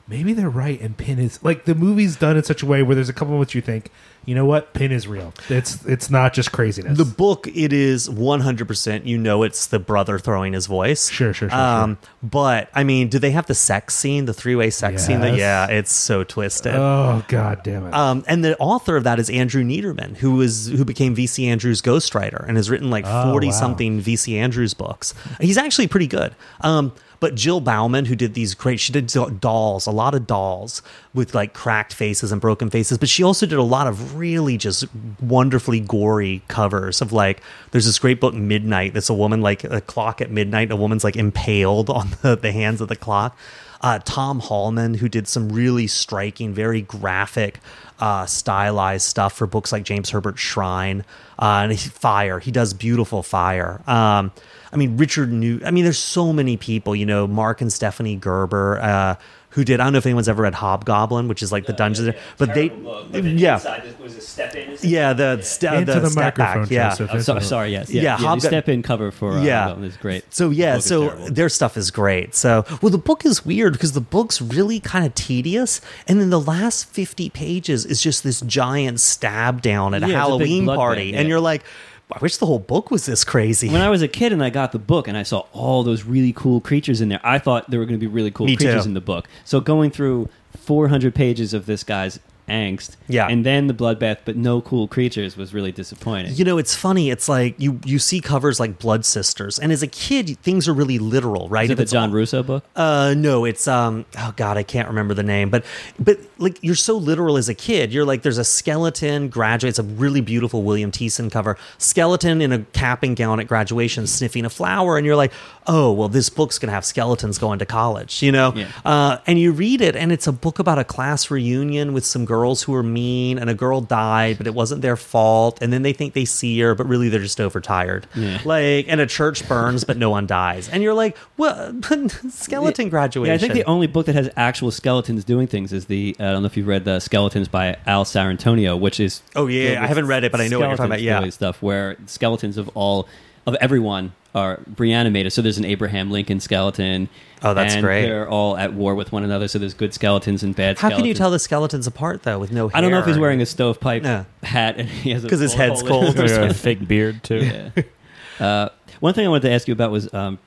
maybe they're right, and Pin is like the movie's done in such a way where there's a couple of moments you think, you know what, Pin is real. It's it's not just craziness. The book, it is 100%. You know, it's the brother throwing his voice. Sure, sure, sure, Um, But, I mean, do they have the sex scene, the three way sex scene? That, yeah, it's so twisted. oh god damn it. Um, and the author of that is Andrew Neiderman, who was who became VC Andrews' ghostwriter and has written like Oh, forty wow. something VC Andrews books. He's actually pretty good. Um, but Jill Bauman, who did these great, she did dolls, a lot of dolls with like cracked faces and broken faces. But she also did a lot of really just wonderfully gory covers of like. There's this great book, Midnight. That's a woman like a clock at midnight. A woman's like impaled [LAUGHS] on the, the hands of the clock uh, Tom Hallman, who did some really striking, very graphic, uh, stylized stuff for books like James Herbert's Shrine uh, and Fire. He does beautiful fire. Um, I mean, Richard New. I mean, there's so many people. You know, Mark and Stephanie Gerber. Uh, who did? I don't know if anyone's ever read Hobgoblin, which is like the Dungeons, but they, yeah, yeah, the ste- Into the, the step microphone, back, yeah. Joseph. Oh, so, sorry, yes, yeah, Yeah, yeah. the step in cover for uh, Yeah. Hobgoblin is great. So yeah, The so their stuff is great. So well, the book is weird because the book's really kind of tedious, and then the last fifty pages is just this giant stab down at a Yeah, a Halloween bloodbath, party, yeah. and you're like, I wish the whole book was this crazy. when I was a kid and I got the book and I saw all those really cool creatures in there, I thought there were going to be really cool Me creatures too. in the book. So going through 400 pages of this guy's angst. Yeah. and then the bloodbath, but no cool creatures was really disappointing. You know, it's funny. It's like you you see covers like Blood Sisters, and as a kid, things are really literal, right? Is it If the John Russo book? Uh, no, it's um. Oh God, I can't remember the name, but but like you're so literal as a kid. You're like, there's a skeleton graduate. It's a really beautiful William Teason cover. Skeleton in a cap and gown at graduation, sniffing a flower, and you're like, oh well, this book's gonna have skeletons going to college, you know. Yeah. Uh, and you read it, and it's a book about a class reunion with some girls who are mean, and a girl died, but it wasn't their fault. And then they think they see her, but really they're just overtired. Yeah. Like, and a church burns, but no one dies. And you're like, well, [LAUGHS] skeleton graduation. Yeah, I think the only book that has actual skeletons doing things is the. Uh, I don't know if you've read the Skeletons by Al Sarrantonio, which is. Oh, yeah, I haven't read it, but I know what you're talking about, yeah. stuff where skeletons of all of everyone are reanimated. So there's an Abraham Lincoln skeleton. Oh, that's and great. They're all at war with one another. So there's good skeletons and bad. Skeletons. How can you tell the skeletons apart though with no hair? I don't know if he's wearing a stovepipe Yeah. hat and he has a 'Cause his head's hole cold. or [LAUGHS] a [LAUGHS] fake beard too. Yeah. [LAUGHS] Uh, one thing I wanted to ask you about was, um,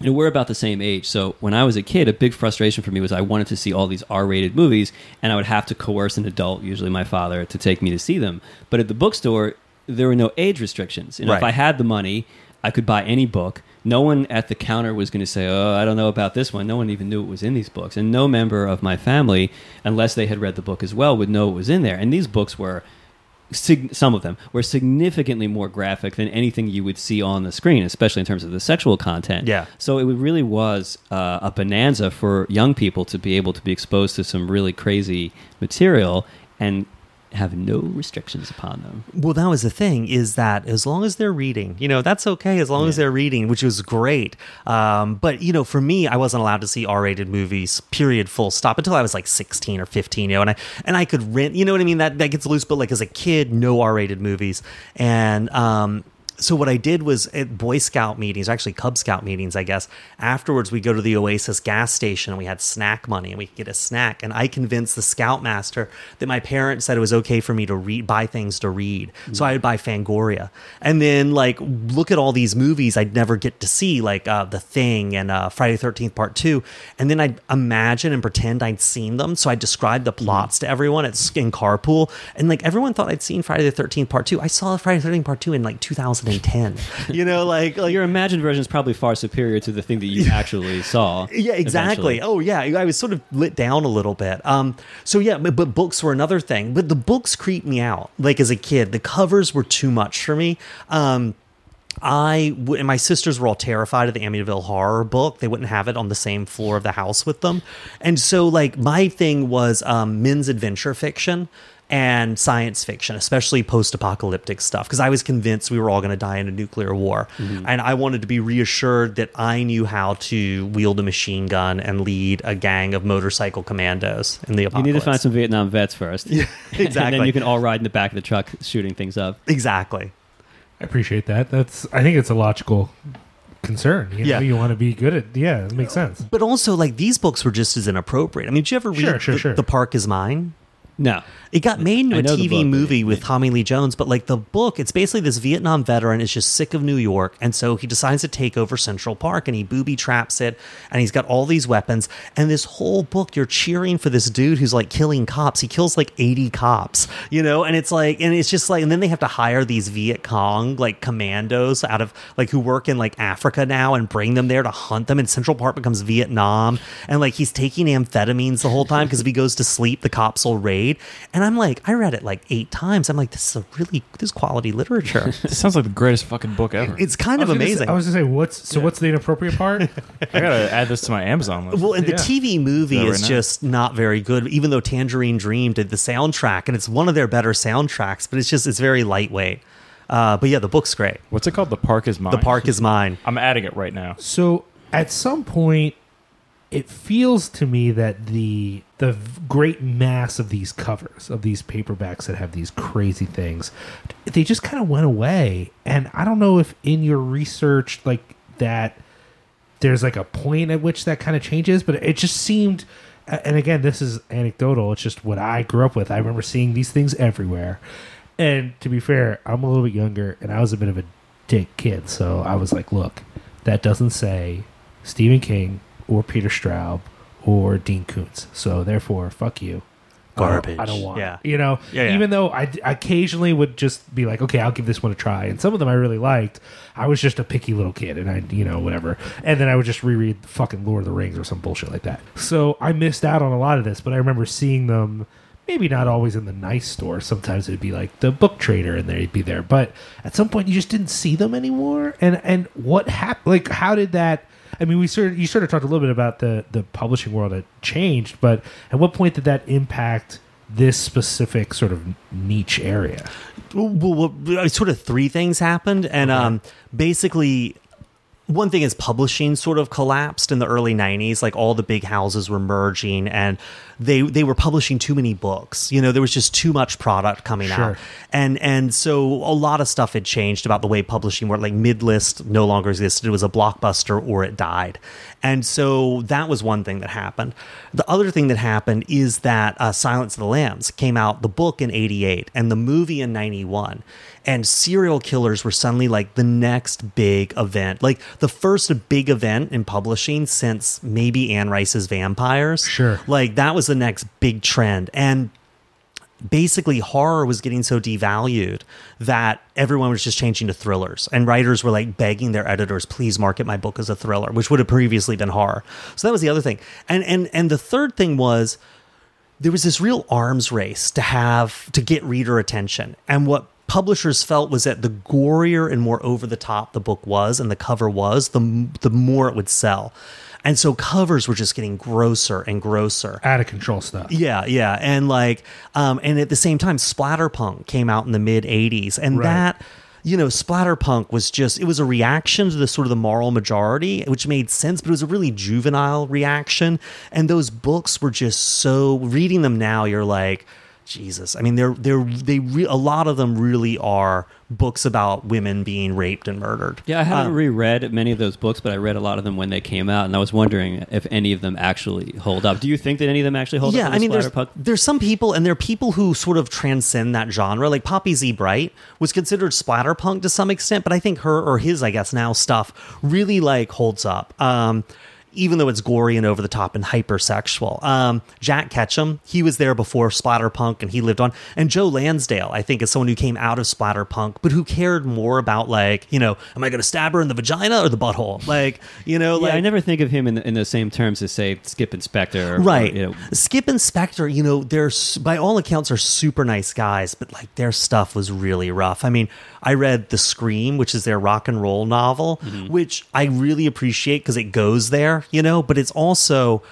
you know, we're about the same age. So when I was a kid, a big frustration for me was I wanted to see all these R-rated movies, and I would have to coerce an adult, usually my father, to take me to see them. But at the bookstore, there were no age restrictions. You know, if I had the money, I could buy any book. No one at the counter was going to say, "Oh, I don't know about this one." No one even knew it was in these books, and no member of my family, unless they had read the book as well, would know it was in there. And these books were sig- some of them were significantly more graphic than anything you would see on the screen, especially in terms of the sexual content. Yeah. So it really was uh, a bonanza for young people to be able to be exposed to some really crazy material and have no restrictions upon them. Well, that was the thing is that as long as they're reading, you know, that's okay as long as they're reading, which was great. Um, but you know, for me, I wasn't allowed to see R-rated movies. Period. Full stop. Until I was like sixteen or fifteen. You know, and I and I could rent. You know what I mean? That that gets loose. But like as a kid, no R-rated movies. And um, so what I did was at Boy Scout meetings, actually Cub Scout meetings, I guess. Afterwards, we go to the Oasis gas station and we had snack money and we could get a snack. And I convinced the Scoutmaster that my parents said it was okay for me to read, buy things to read. So I would buy Fangoria, and then like look at all these movies I'd never get to see, like uh, The Thing and uh, Friday Thirteenth Part Two. And then I'd imagine and pretend I'd seen them. So I'd describe the plots to everyone at in carpool, and like everyone thought I'd seen Friday the Thirteenth Part Two. I saw Friday the Thirteenth Part Two in like 2010. [LAUGHS] You know, like like Your imagined version is probably far superior to the thing that you [LAUGHS] actually saw. yeah, exactly. eventually. Oh, yeah. I was sort of lit down a little bit. Um, so yeah, but, but books were another thing. But the books creeped me out. Like as a kid, the covers were too much for me. Um, I w- and my sisters were all terrified of the Amityville Horror book. They wouldn't have it on the same floor of the house with them, and so like my thing was um, men's adventure fiction and science fiction, especially post-apocalyptic stuff, because I was convinced we were all going to die in a nuclear war, mm-hmm. and I wanted to be reassured that I knew how to wield a machine gun and lead a gang of motorcycle commandos in the apocalypse. You need to find some Vietnam vets first. [LAUGHS] Yeah, exactly. [LAUGHS] and then you can all ride in the back of the truck shooting things up. exactly. I appreciate that. That's I think it's a logical concern. You know, Yeah. you want to be good at yeah, it makes sense. But also, like these books were just as inappropriate. I mean, did you ever read Sure, sure, the, sure. the Park Is Mine? No. It got made into I a TV book, movie with Tommy Lee Jones, but like the book, it's basically this Vietnam veteran is just sick of New York, and so he decides to take over Central Park, and he booby traps it, and he's got all these weapons, and this whole book you're cheering for this dude who's like killing cops. He kills like 80 cops, you know, and it's like, and it's just like, and then they have to hire these Viet Cong like commandos out of like who work in like Africa now and bring them there to hunt them, and Central Park becomes Vietnam, and like he's taking amphetamines the whole time because if he goes to sleep, the cops will raid, and I'm like, I read it like eight times. I'm like, this is a really this is quality literature. [LAUGHS] This sounds like the greatest fucking book ever. it's kind of was gonna say- amazing. I was gonna say what's so what's the inappropriate part? [LAUGHS] I gotta add this to my Amazon list. well, and the Yeah. TV movie Yeah, is now. just not very good. Even though Tangerine Dream did the soundtrack, and it's one of their better soundtracks, but it's just it's very lightweight. Uh, but yeah, the book's great. What's it called? The Park is Mine. The park is mine. I'm adding it right now. So at some point, it feels to me that the the great mass of these covers of these paperbacks that have these crazy things, they just kind of went away. And I don't know if in your research like that, there's like a point at which that kind of changes, but it just seemed. And again, this is anecdotal. It's just what I grew up with. I remember seeing these things everywhere. And to be fair, I'm a little bit younger, and I was a bit of a dick kid. So I was like, look, that doesn't say Stephen King or Peter Straub or Dean Koontz. So therefore, fuck you. I don't- Garbage. I don't want. Yeah. it. You know, Yeah, yeah. even though I d- occasionally would just be like, okay, I'll give this one a try, and some of them I really liked. I was just a picky little kid, and I, you know, whatever. And then I would just reread fucking Lord of the Rings or some bullshit like that. So I missed out on a lot of this, but I remember seeing them. Maybe not always in the nice store. Sometimes it'd be like the book trader, and they'd be there. But at some point, you just didn't see them anymore. And and what happened? Like, how did that? I mean, we sort of, you sort of talked a little bit about the the publishing world that changed, but at what point did that impact this specific sort of niche area? well, well, sort of three things happened, and um, basically, one thing is publishing sort of collapsed in the early '90s. Like all the big houses were merging, and they they were publishing too many books. You know, there was just too much product coming Sure. out, and and so a lot of stuff had changed about the way publishing worked. Like Midlist no longer existed; it was a blockbuster or it died, and so that was one thing that happened. The other thing that happened is that uh, Silence of the Lambs came out, the book in '88, and the movie in '91, and serial killers were suddenly like the next big event, like the first big event in publishing since maybe Anne Rice's Vampires. Sure. like that was the next big trend, and basically horror was getting so devalued that everyone was just changing to thrillers. And writers were like begging their editors please market my book as a thriller which would have previously been horror. So that was the other thing. And and and the third thing was there was this real arms race to have to get reader attention. And what publishers felt was that the gorier and more over the top the book was and the cover was the the more it would sell and so covers were just getting grosser and grosser Out of control stuff. yeah, yeah, and like, um, and at the same time, Splatterpunk came out in the mid '80s, and Right. that, you know, Splatterpunk was just it was a reaction to the sort of the moral majority, which made sense, but it was a really juvenile reaction, and those books were just so. Reading them now, you're like. Jesus, I mean, they're they're they re- a lot of them really are books about women being raped and murdered. Yeah, I haven't Um, reread many of those books, but I read a lot of them when they came out, and I was wondering if any of them actually hold up. Do you think that any of them actually hold yeah, up? Yeah, I mean, there's, there's some people, and there are people who sort of transcend that genre. Like Poppy Z. Brite was considered splatterpunk to some extent, but I think her or his, I guess now stuff really like holds up. Um, even though it's gory and over the top and hypersexual. Um, Jack Ketchum, he was there before Splatterpunk and he lived on. And Joe Lansdale, I think, is someone who came out of Splatterpunk, but who cared more about like, you know, am I going to stab her in the vagina or the butthole? Like, you know, Yeah, I never think of him in the, in the same terms as say Skipp and Spector, or, right you know, Skipp and Spector, you know they're by all accounts are super nice guys but like their stuff was really rough i mean i read the scream which is their rock and roll novel which i really appreciate because it goes there you know but it's also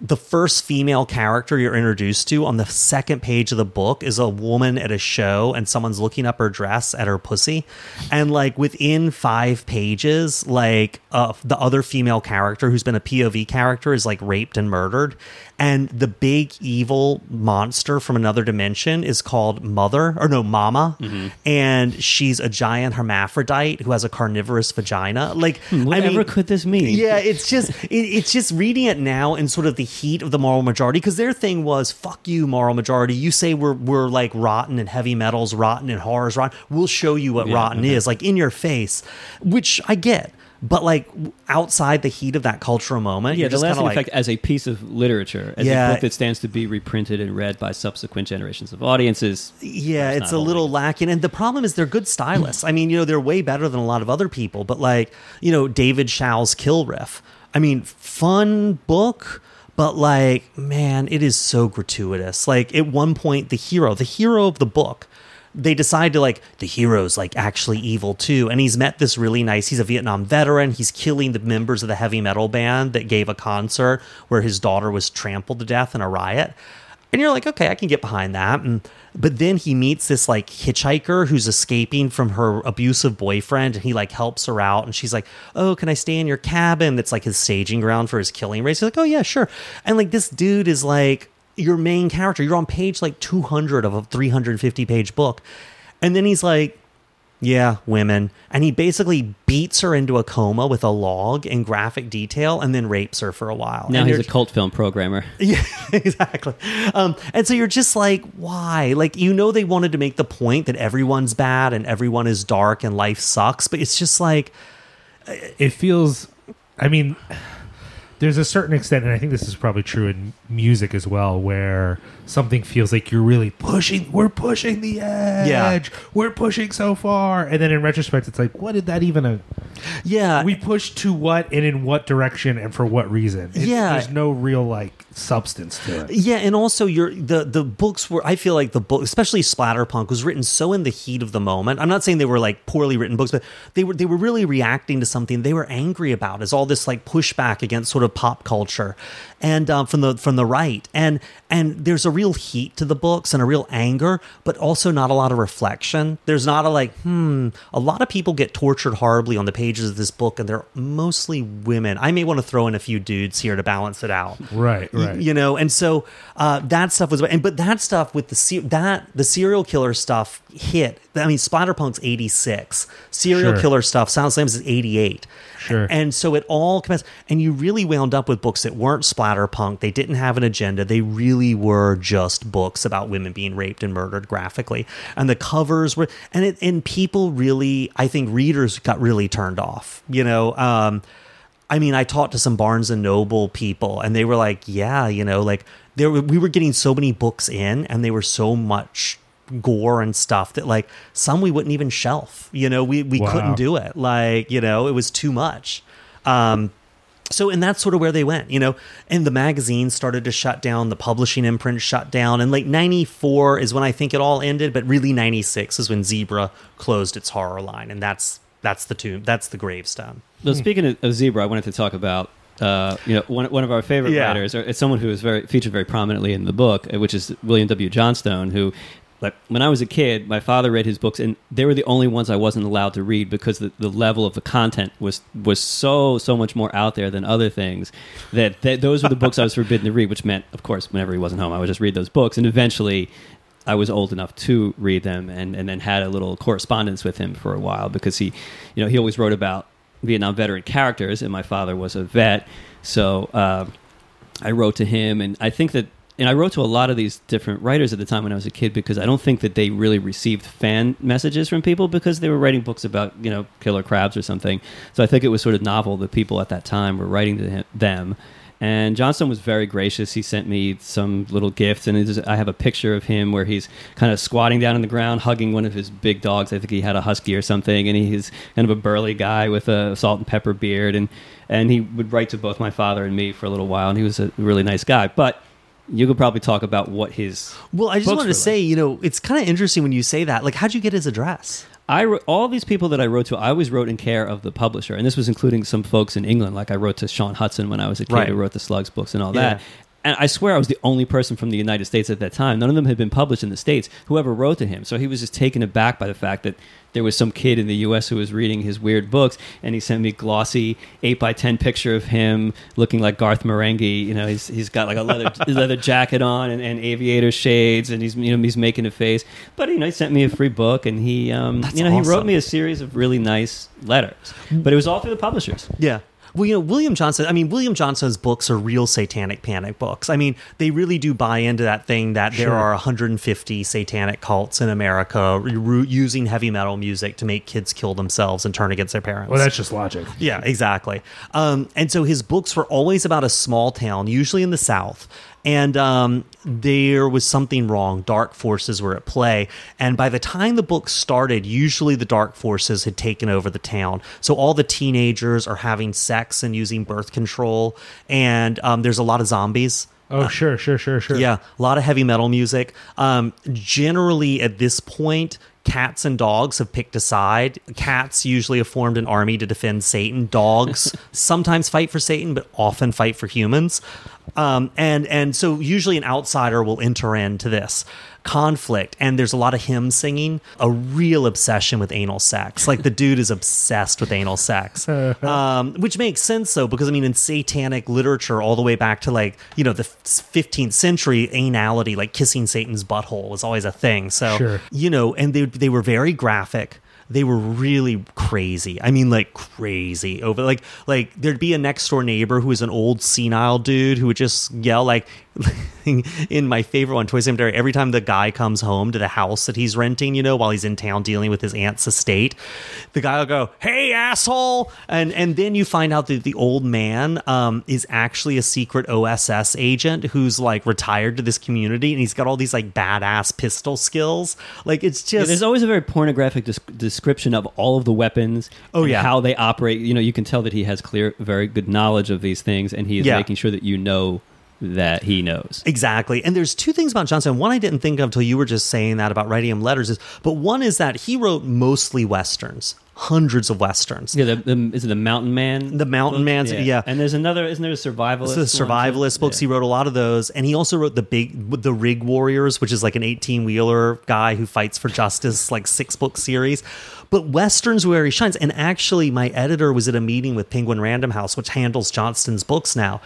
the first female character you're introduced to on the second page of the book is a woman at a show and someone's looking up her dress at her pussy. And like within five pages like uh, the other female character who's been a pov character is like raped and murdered and the big evil monster from another dimension is called mother or no mama mm-hmm. and she's a giant hermaphrodite who has a carnivorous vagina like hmm, I whatever mean, could this mean? yeah, it's just it, it's just reading it now in sort of the heat of the moral majority because their thing was fuck you moral majority. You say we're we're like rotten and heavy metals rotten and horrors rotten. We'll show you what rotten is like in your face, which I get. But like outside the heat of that cultural moment, Yeah, the just kind lasting of like, effect as a piece of literature, as Yeah. a book that stands to be reprinted and read by subsequent generations of audiences. yeah, it's a little lacking. And the problem is they're good stylists. [LAUGHS] I mean, you know, they're way better than a lot of other people. But like, you know, David Schow's Kill Riff. I mean, fun book, but like, man, it is so gratuitous. Like at one point, the hero, the hero of the book, they decide to like the hero's like actually evil too and he's met this really nice he's a vietnam veteran he's killing the members of the heavy metal band that gave a concert where his daughter was trampled to death in a riot and you're like okay i can get behind that and but then he meets this like hitchhiker who's escaping from her abusive boyfriend and he like helps her out and she's like oh can i stay in your cabin? That's like his staging ground for his killing race. He's like oh yeah sure and like this dude is like your main character. You're on page like 200 of a 350 page book. And then he's like, yeah, women. And he basically beats her into a coma with a log in graphic detail and then rapes her for a while. Now And he's a cult film programmer. [LAUGHS] yeah, exactly. Um, and so you're just like, why? Like, you know, they wanted to make the point that everyone's bad and everyone is dark and life sucks, but it's just like, it feels i mean there's a certain extent, and I think this is probably true in music as well, where something feels like you're really pushing, we're pushing the edge, Yeah. we're pushing so far, and then in retrospect, it's like, what did that even? Uh, Yeah, we pushed to what and in what direction and for what reason? It- Yeah. there's no real like substance to it. Yeah, and also your the the books were I feel like the book, especially Splatterpunk, was written so in the heat of the moment. I'm not saying they were like poorly written books, but they were they were really reacting to something they were angry about. Is all this like pushback against sort of pop culture, and um, from the from the right, and and there's a real heat to the books and a real anger, but also not a lot of reflection. There's not a like, hmm. A lot of people get tortured horribly on the pages of this book, and they're mostly women. I may want to throw in a few dudes here to balance it out Right, Y- right. you know and so uh, that stuff was and but that stuff with the that the serial killer stuff hit i mean splatterpunk's 86 serial Sure. killer stuff sound slams is 88 Sure. and so it all commenced and you really wound up with books that weren't splatterpunk they didn't have an agenda they really were just books about women being raped and murdered graphically and the covers were and it and people really i think readers got really turned off you know um I mean, I talked to some Barnes and Noble people, and they were like, "Yeah, you know, like there were, we were getting so many books in, and they were so much gore and stuff that like some we wouldn't even shelf. You know, we we Wow. couldn't do it. Like you know, it was too much. Um, so and that's sort of where they went you know and the magazine started to shut down the publishing imprint shut down and like 94 is when i think it all ended but really 96 is when zebra closed its horror line and that's that's the tomb that's the gravestone Well, speaking of, of Zebra, I wanted to talk about uh, you know one, one of our favorite Yeah. writers, or it's someone who is very featured very prominently in the book, uh, which is William W. Johnstone. Who, like, when I was a kid, my father read his books, and they were the only ones I wasn't allowed to read because the, the level of the content was was so so much more out there than other things. That, that those were the books I was forbidden to read, which meant, of course, whenever he wasn't home, I would just read those books, and eventually. I was old enough to read them and, and then had a little correspondence with him for a while because he, you know, he always wrote about Vietnam veteran characters, and my father was a vet, so uh, I wrote to him, and I think that, and I wrote to a lot of these different writers at the time when I was a kid because I don't think that they really received fan messages from people because they were writing books about you know killer crabs or something. So I think it was sort of novel that people at that time were writing to him, them. And Johnstone was very gracious. He sent me some little gifts, and is, I have a picture of him where he's kind of squatting down on the ground, hugging one of his big dogs. I think he had a husky or something, and he's kind of a burly guy with a salt and pepper beard, and and he would write to both my father and me for a little while, and he was a really nice guy. But you could probably talk about what his Well, I just wanted to like. say, you know, it's kind of interesting when you say that. Like, how'd you get his address? I wrote, all these people that I wrote to, I always wrote in care of the publisher, and this was including some folks in England. Like I wrote to Shaun Hutson when I was a kid, Right. who wrote the Slugs books and all Yeah. And I swear I was the only person from the United States at that time. None of them had been published in the States. Whoever wrote to him, so he was just taken aback by the fact that there was some kid in the U.S. who was reading his weird books, and he sent me glossy eight by ten picture of him looking like Garth Marenghi. You know, he's he's got like a leather [LAUGHS] leather jacket on and, and aviator shades, and he's you know he's making a face. But you know, he sent me a free book, and he um, you know he wrote me a series of really nice letters. But it was all through the publishers. Yeah. Well, you know, William Johnstone, I mean, William Johnstone's books are real satanic panic books. I mean, they really do buy into that thing that there are 150 satanic cults in America re- using heavy metal music to make kids kill themselves and turn against their parents. Well, that's just logic. Yeah, exactly. Um, and so his books were always about a small town, usually in the South. And um, there was something wrong. Dark forces were at play. And by the time the book started, usually the dark forces had taken over the town. So all the teenagers are having sex and using birth control. And um, there's a lot of zombies. Oh, sure, sure, sure, sure. Yeah, a lot of heavy metal music. Um, generally, at this point, cats and dogs have picked a side. Cats usually have formed an army to defend Satan. Dogs [LAUGHS] sometimes fight for Satan, but often fight for humans. Um, and and so usually an outsider will enter into this conflict and there's a lot of hymn singing a real obsession with anal sex. Like the dude is obsessed with anal sex. [LAUGHS] Um, which makes sense though because i mean in satanic literature all the way back to like you know the 15th century anality like kissing satan's butthole was always a thing. So Sure. you know and they, they were very graphic. They were really crazy. I mean like crazy. Over like like there'd be a next door neighbor who was an old senile dude who would just yell like [LAUGHS] in my favorite one, Toy Cemetery, every time the guy comes home to the house that he's renting, you know, while he's in town dealing with his aunt's estate, the guy will go, "Hey, asshole!" and and then you find out that the old man um, is actually a secret OSS agent who's like retired to this community, and he's got all these like badass pistol skills. Like it's Yeah, just there's always a very pornographic des- description of all of the weapons. Oh, and yeah. how they operate. You know, you can tell that he has clear, very good knowledge of these things, and he is Yeah. making sure that you know that he knows. Exactly. And there's two things about Johnstone. One I didn't think of until you were just saying that about writing him letters is but one is that he wrote mostly westerns, hundreds of westerns. Yeah, the, the, is it the Mountain Man? The Mountain book? Man's- yeah. And there's another, isn't there a survivalist? So the one, too? survivalist books, Yeah. he wrote a lot of those, and he also wrote the big, the Rig Warriors, which is like an eighteen wheeler guy who fights for justice, like six book series. But westerns where he shines, and actually, my editor was at a meeting with Penguin Random House, which handles Johnstone's books now,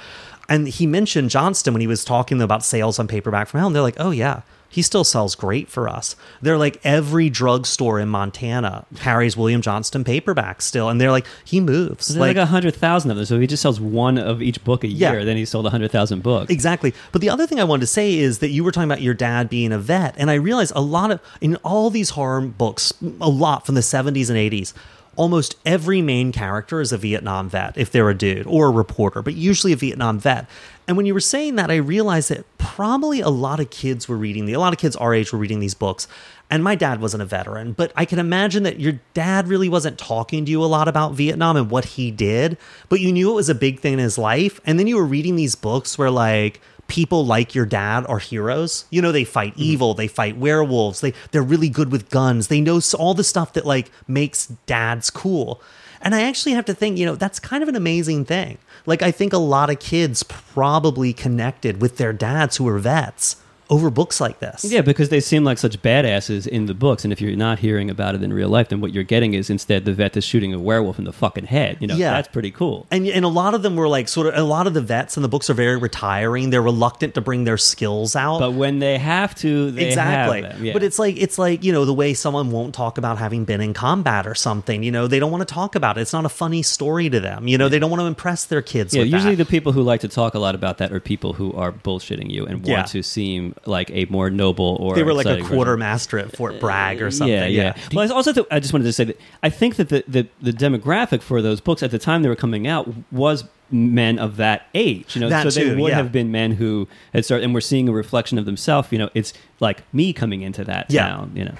and he mentioned Johnstone when he was talking about sales on paperback from hell, and they're like, "Oh yeah." He still sells great for us. They're like every drugstore in Montana carries William Johnstone paperback still, and they're like he moves. There's like a hundred thousand of them, so if he just sells one of each book a Yeah. year, then he sold a hundred thousand books. Exactly. But the other thing I wanted to say is that you were talking about your dad being a vet, and I realized a lot of in all these horror books, a lot from the 70s and 80s, almost every main character is a Vietnam vet if they're a dude or a reporter, but usually a Vietnam vet. And when you were saying that, I realized that probably a lot of kids were reading the a lot of kids our age were reading these books. And my dad wasn't a veteran, but I can imagine that your dad really wasn't talking to you a lot about Vietnam and what he did, but you knew it was a big thing in his life. And then you were reading these books where like people like your dad are heroes. You know, they fight mm-hmm. evil, they fight werewolves, they they're really good with guns. They know all the stuff that like makes dads cool. And I actually have to think, you know, that's kind of an amazing thing. Like I think a lot of kids probably connected with their dads who were vets over books like this. Yeah, because they seem like such badasses in the books, and if you're not hearing about it in real life, then what you're getting is instead the vet is shooting a werewolf in the fucking head. You know, Yeah. that's pretty cool. And, and a lot of them were like sort of a lot of the vets in the books are very retiring. They're reluctant to bring their skills out. But when they have to, they exactly. have. Yeah. But it's like it's like you know the way someone won't talk about having been in combat or something. You know they don't want to talk about it. It's not a funny story to them. You know they don't want to impress their kids. yeah, usually that. the people who like to talk a lot about that are people who are bullshitting you and want Yeah. to seem like a more noble or they were like a quartermaster at Fort uh, Bragg or something. Yeah, yeah. Well, I also th- I just wanted to say that I think that the, the the demographic for those books at the time they were coming out was men of that age. You know, That so they too, would yeah. have been men who had started, and we're seeing a reflection of themselves. You know, it's like me coming into that Yeah. town. You know,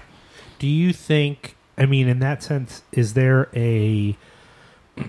Do you think? I mean, in that sense, is there a [CLEARS THROAT]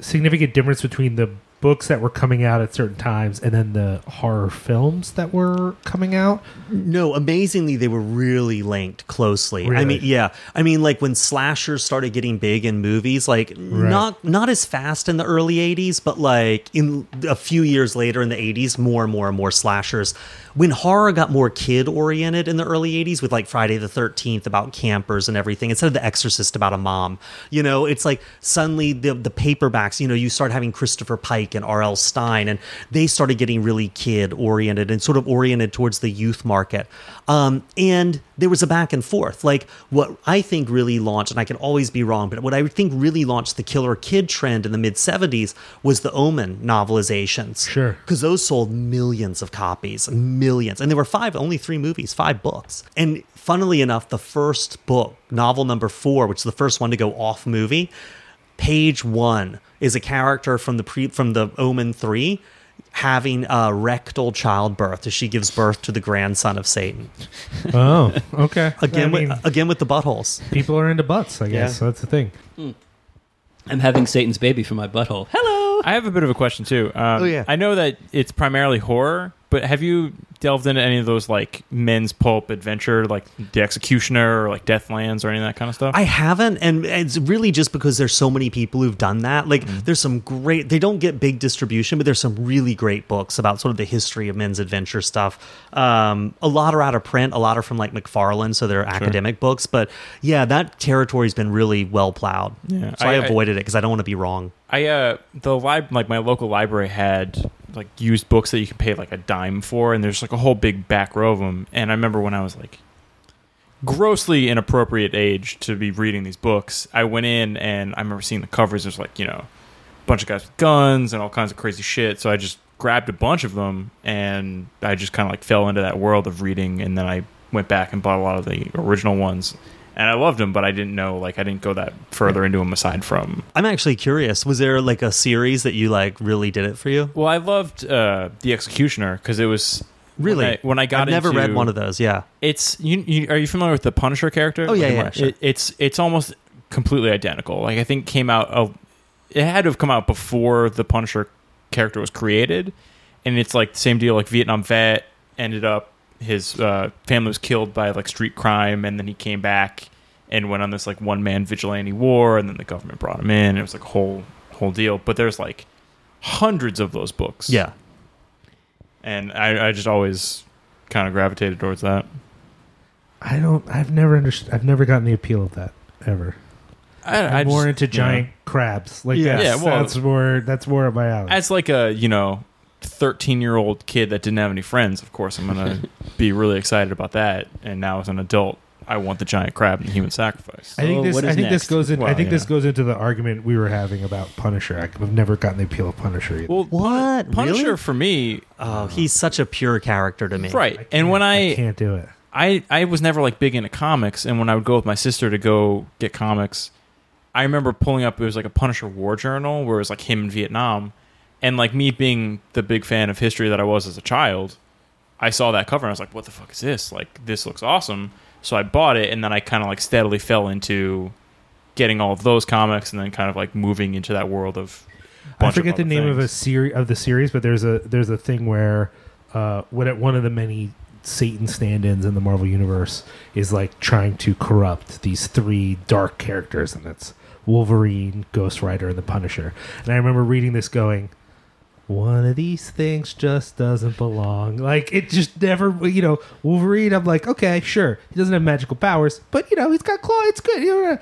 significant difference between the books that were coming out at certain times and then the horror films that were coming out? No, amazingly, they were really linked closely. I mean, yeah, I mean, like when slashers started getting big in movies, like not not as fast in the early '80s, but like in a few years later in the '80s, more and more and more slashers. When horror got more kid oriented in the early '80s, with like Friday the Thirteenth about campers and everything, instead of The Exorcist about a mom, you know, it's like suddenly the the paperbacks, you know, you start having Christopher Pike and R.L. Stine, and they started getting really kid oriented and sort of oriented towards the youth market. Um, and there was a back and forth. Like what I think really launched, and I can always be wrong, but what I think really launched the killer kid trend in the mid 70s was the Omen novelizations. Sure. Because those sold millions of copies, millions. And there were five, only three movies, five books. And funnily enough, the first book, novel number four, which is the first one to go off movie, page one is a character from the pre from the Omen three having a rectal childbirth as she gives birth to the grandson of Satan. Oh, okay. [LAUGHS] Again, I mean, with, again with the buttholes. people are into butts. I guess Yeah. so that's the thing. I'm having Satan's baby for my butthole. Hello. I have a bit of a question too. Um, Oh, yeah. I know that it's primarily horror, but have you delved into any of those like men's pulp adventure, like The Executioner or like Deathlands or any of that kind of stuff? I haven't, and it's really just because there's so many people who've done that. Like, Mm-hmm. there's some great. They don't get big distribution, but there's some really great books about sort of the history of men's adventure stuff. Um, a lot are out of print. A lot are from like McFarland, so they're academic books. But yeah, that territory's been really well plowed. Yeah. so I, I- I- avoided it because I don't want to be wrong. I uh the lib like my local library had like used books that you can pay like a dime for, and there's like a whole big back row of them. And I remember when I was like grossly inappropriate age to be reading these books, I went in and I remember seeing the covers. There's like you know a bunch of guys with guns and all kinds of crazy shit. So I just grabbed a bunch of them and I just kind of like fell into that world of reading. And then I went back and bought a lot of the original ones. And I loved him, but I didn't know like I didn't go that further into him aside from. I'm actually curious. Was there like a series that you like really did it for you? Well, I loved uh, the Executioner because it was Really? when I, when I got I've never into- read one of those. Yeah. It's you, you. Are you familiar with the Punisher character? Oh, yeah, Like, yeah, it- sure. it's it's almost completely identical. Like I think came out. Of, it had to have come out before the Punisher character was created, and it's like the same deal. Like Vietnam vet ended up his uh, family was killed by like street crime, and then he came back and went on this like one man vigilante war, and then the government brought him in. And it was like a whole whole deal. But there's like hundreds of those books. Yeah. and I, I just always kind of gravitated towards that. I don't. I've never understood. I've never gotten the appeal of that ever. I, I'm I more just- into you know. giant crabs. Like Yeah. that's, Yeah, well- that's more. That's more up my alley. as like a you know 13 year old kid that didn't have any friends of course i'm gonna [LAUGHS] be really excited about that and now as an adult i want the giant crab and the human sacrifice I think this. what I think this goes in. I Well, think this goes into the argument we were having about Punisher. I've never gotten the appeal of Punisher. Either. well What? punisher Really? for me Oh, uh, he's such a pure character to me. right and when I i can't do it. I, I was never like big into comics and when i would go with my sister to go get comics i remember pulling up it was like a punisher war journal where it was like him in vietnam and like me being the big fan of history that i was as a child i saw that cover and i was like what the fuck is this like this looks awesome so i bought it and then i kind of like steadily fell into getting all of those comics and then kind of like moving into that world of I forget the other name of a series of the series, but there's a there's a thing where uh, what at one of the many Satan stand-ins in the Marvel universe is like trying to corrupt these three dark characters, and it's Wolverine, Ghost Rider, and the Punisher. And I remember reading this, going, "One of these things just doesn't belong." Like it just never, you know, Wolverine. I'm like, okay, sure, he doesn't have magical powers, but you know, he's got claw. It's good. You know,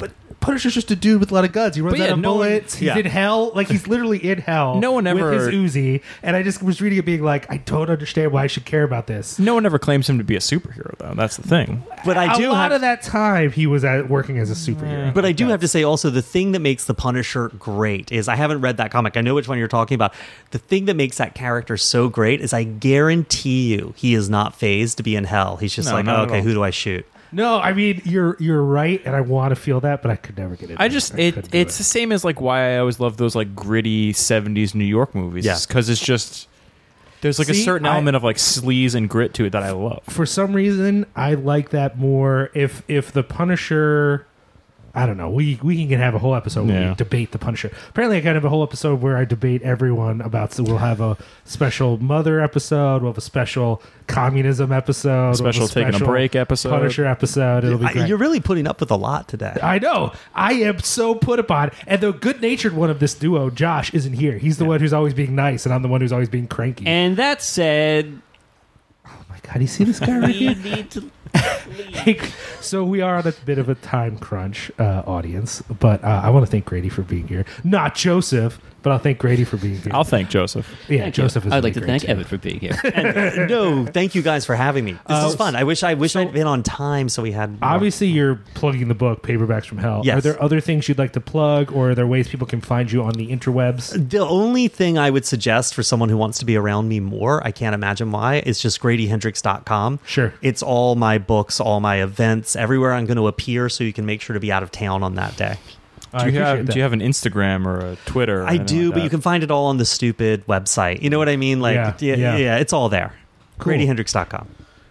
but Punisher's just a dude with a lot of guns. He runs But yeah, out of no one- bullets. he's yeah. in hell. Like he's literally in hell. No one ever- with his Uzi. And I just was reading it, being like, I don't understand why I should care about this. no one ever claims him to be a superhero though that's the thing But I a do a lot have of that time he was at, working as a superhero. But I do have to say also the thing that makes the Punisher great is I haven't read that comic. I know which one you're talking about. The thing that makes that character so great is I guarantee you he is not phased to be in hell. He's just No, like, not oh, at okay, all. who do I shoot? No, I mean you're you're right, and I want to feel that, but I could never get it. I just it it's the same as like why I always love those like gritty '70s New York movies. Yeah. because it's just there's like a See, certain I- element of like sleaze and grit to it that I love. for some reason I like that more. If if the Punisher, I don't know. We we can have a whole episode where Yeah. we debate the Punisher. Apparently, I can have a whole episode where I debate everyone about. So we'll have a special mother episode. We'll have a special communism episode. we'll have Special taking a break episode. Punisher episode. It'll be I- great. you're really putting up with a lot today. I know. I am so put upon. And the good natured one of this duo, Josh, isn't here. He's the one who's always being nice, and I'm the one who's always being cranky. And that said, oh my god, do you see this guy right we here? need to. [LAUGHS] so we are on a bit of a time crunch, uh, audience. But uh, I want to thank Grady for being here. Not Joseph, but I'll thank Grady for being here. I'll thank Joseph. yeah, Thank you. Joseph is. I'd like to great, thank too. Evan for being here. [LAUGHS] no, thank you guys for having me. This Uh, is fun. I wish I wish I'd been on time so we had more- Obviously, you're plugging the book "Paperbacks from Hell." Yes. Are there other things you'd like to plug, or are there ways people can find you on the interwebs? The only thing I would suggest for someone who wants to be around me more, I can't imagine why, is just gradyhendrix.com. Sure. It's all my books, all my events, everywhere I'm going to appear so you can make sure to be out of town on that day. Do you have do you have an Instagram or a Twitter? Or I do, like but you can find it all on the stupid website. You know what I mean? Like, Yeah, yeah, yeah, yeah. it's all there. Cool. gradyhendrix.com.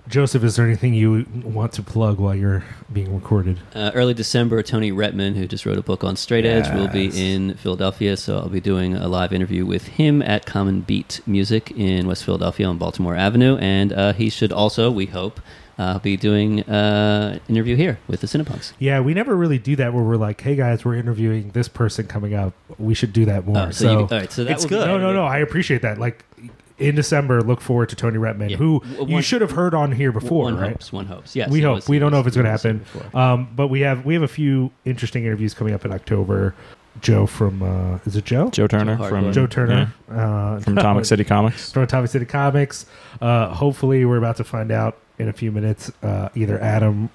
Joseph, is there anything you want to plug while you're being recorded? Uh, early December, Tony Rettman, who just wrote a book on straight edge, will be in Philadelphia. So I'll be doing a live interview with him at Common Beat Music in West Philadelphia on Baltimore Avenue. And uh, he should also, we hope, uh, be doing uh, an interview here with the Cinepunks. Yeah, we never really do that where we're like, "Hey guys, we're interviewing this person coming up. We should do that more." Oh, so, you, all right, so that it's good. No, no, no. I appreciate that. Like in December, look forward to Tony Rettman, Yeah. who W- you should have heard on here before, one right? hopes, one hopes. Yes, we hope. was- we don't know if it's going to happen. Um, but we have we have a few interesting interviews coming up in October. Joe from uh, is it Joe? Joe Turner Joe from Joe Turner uh, from Atomic City Comics. [LAUGHS] from Atomic City Comics. Uh, hopefully, we're about to find out in a few minutes. Uh, either Adam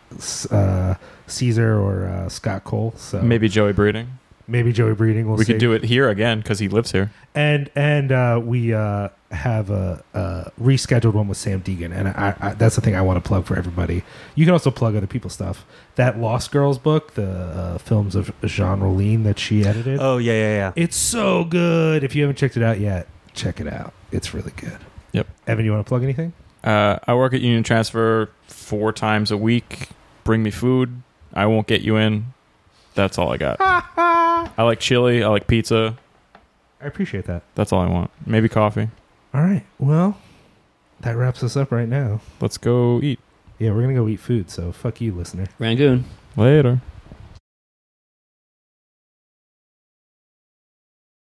uh, Cesare or uh, Scott Cole. So Maybe Joey Breeding. Maybe Joey Breeding will. we say- could do it here again because he lives here. and and uh, we uh, have a, a rescheduled one with Samm Deighan, and I, I, that's the thing I want to plug for everybody. You can also plug other people's stuff. That Lost Girls book, the uh, films of Jean Rollin that she edited. Oh yeah, yeah, yeah. It's so good. If you haven't checked it out yet, check it out. It's really good. Yep. Evan, you want to plug anything? Uh, I work at Union Transfer four times a week. Bring me food. I won't get you in. That's all I got. [LAUGHS] I like chili. I like pizza. I appreciate that. That's all I want. Maybe coffee. All right. Well, that wraps us up right now. Let's go eat Yeah, we're gonna go eat food. So fuck you, listener. Rangoon. later.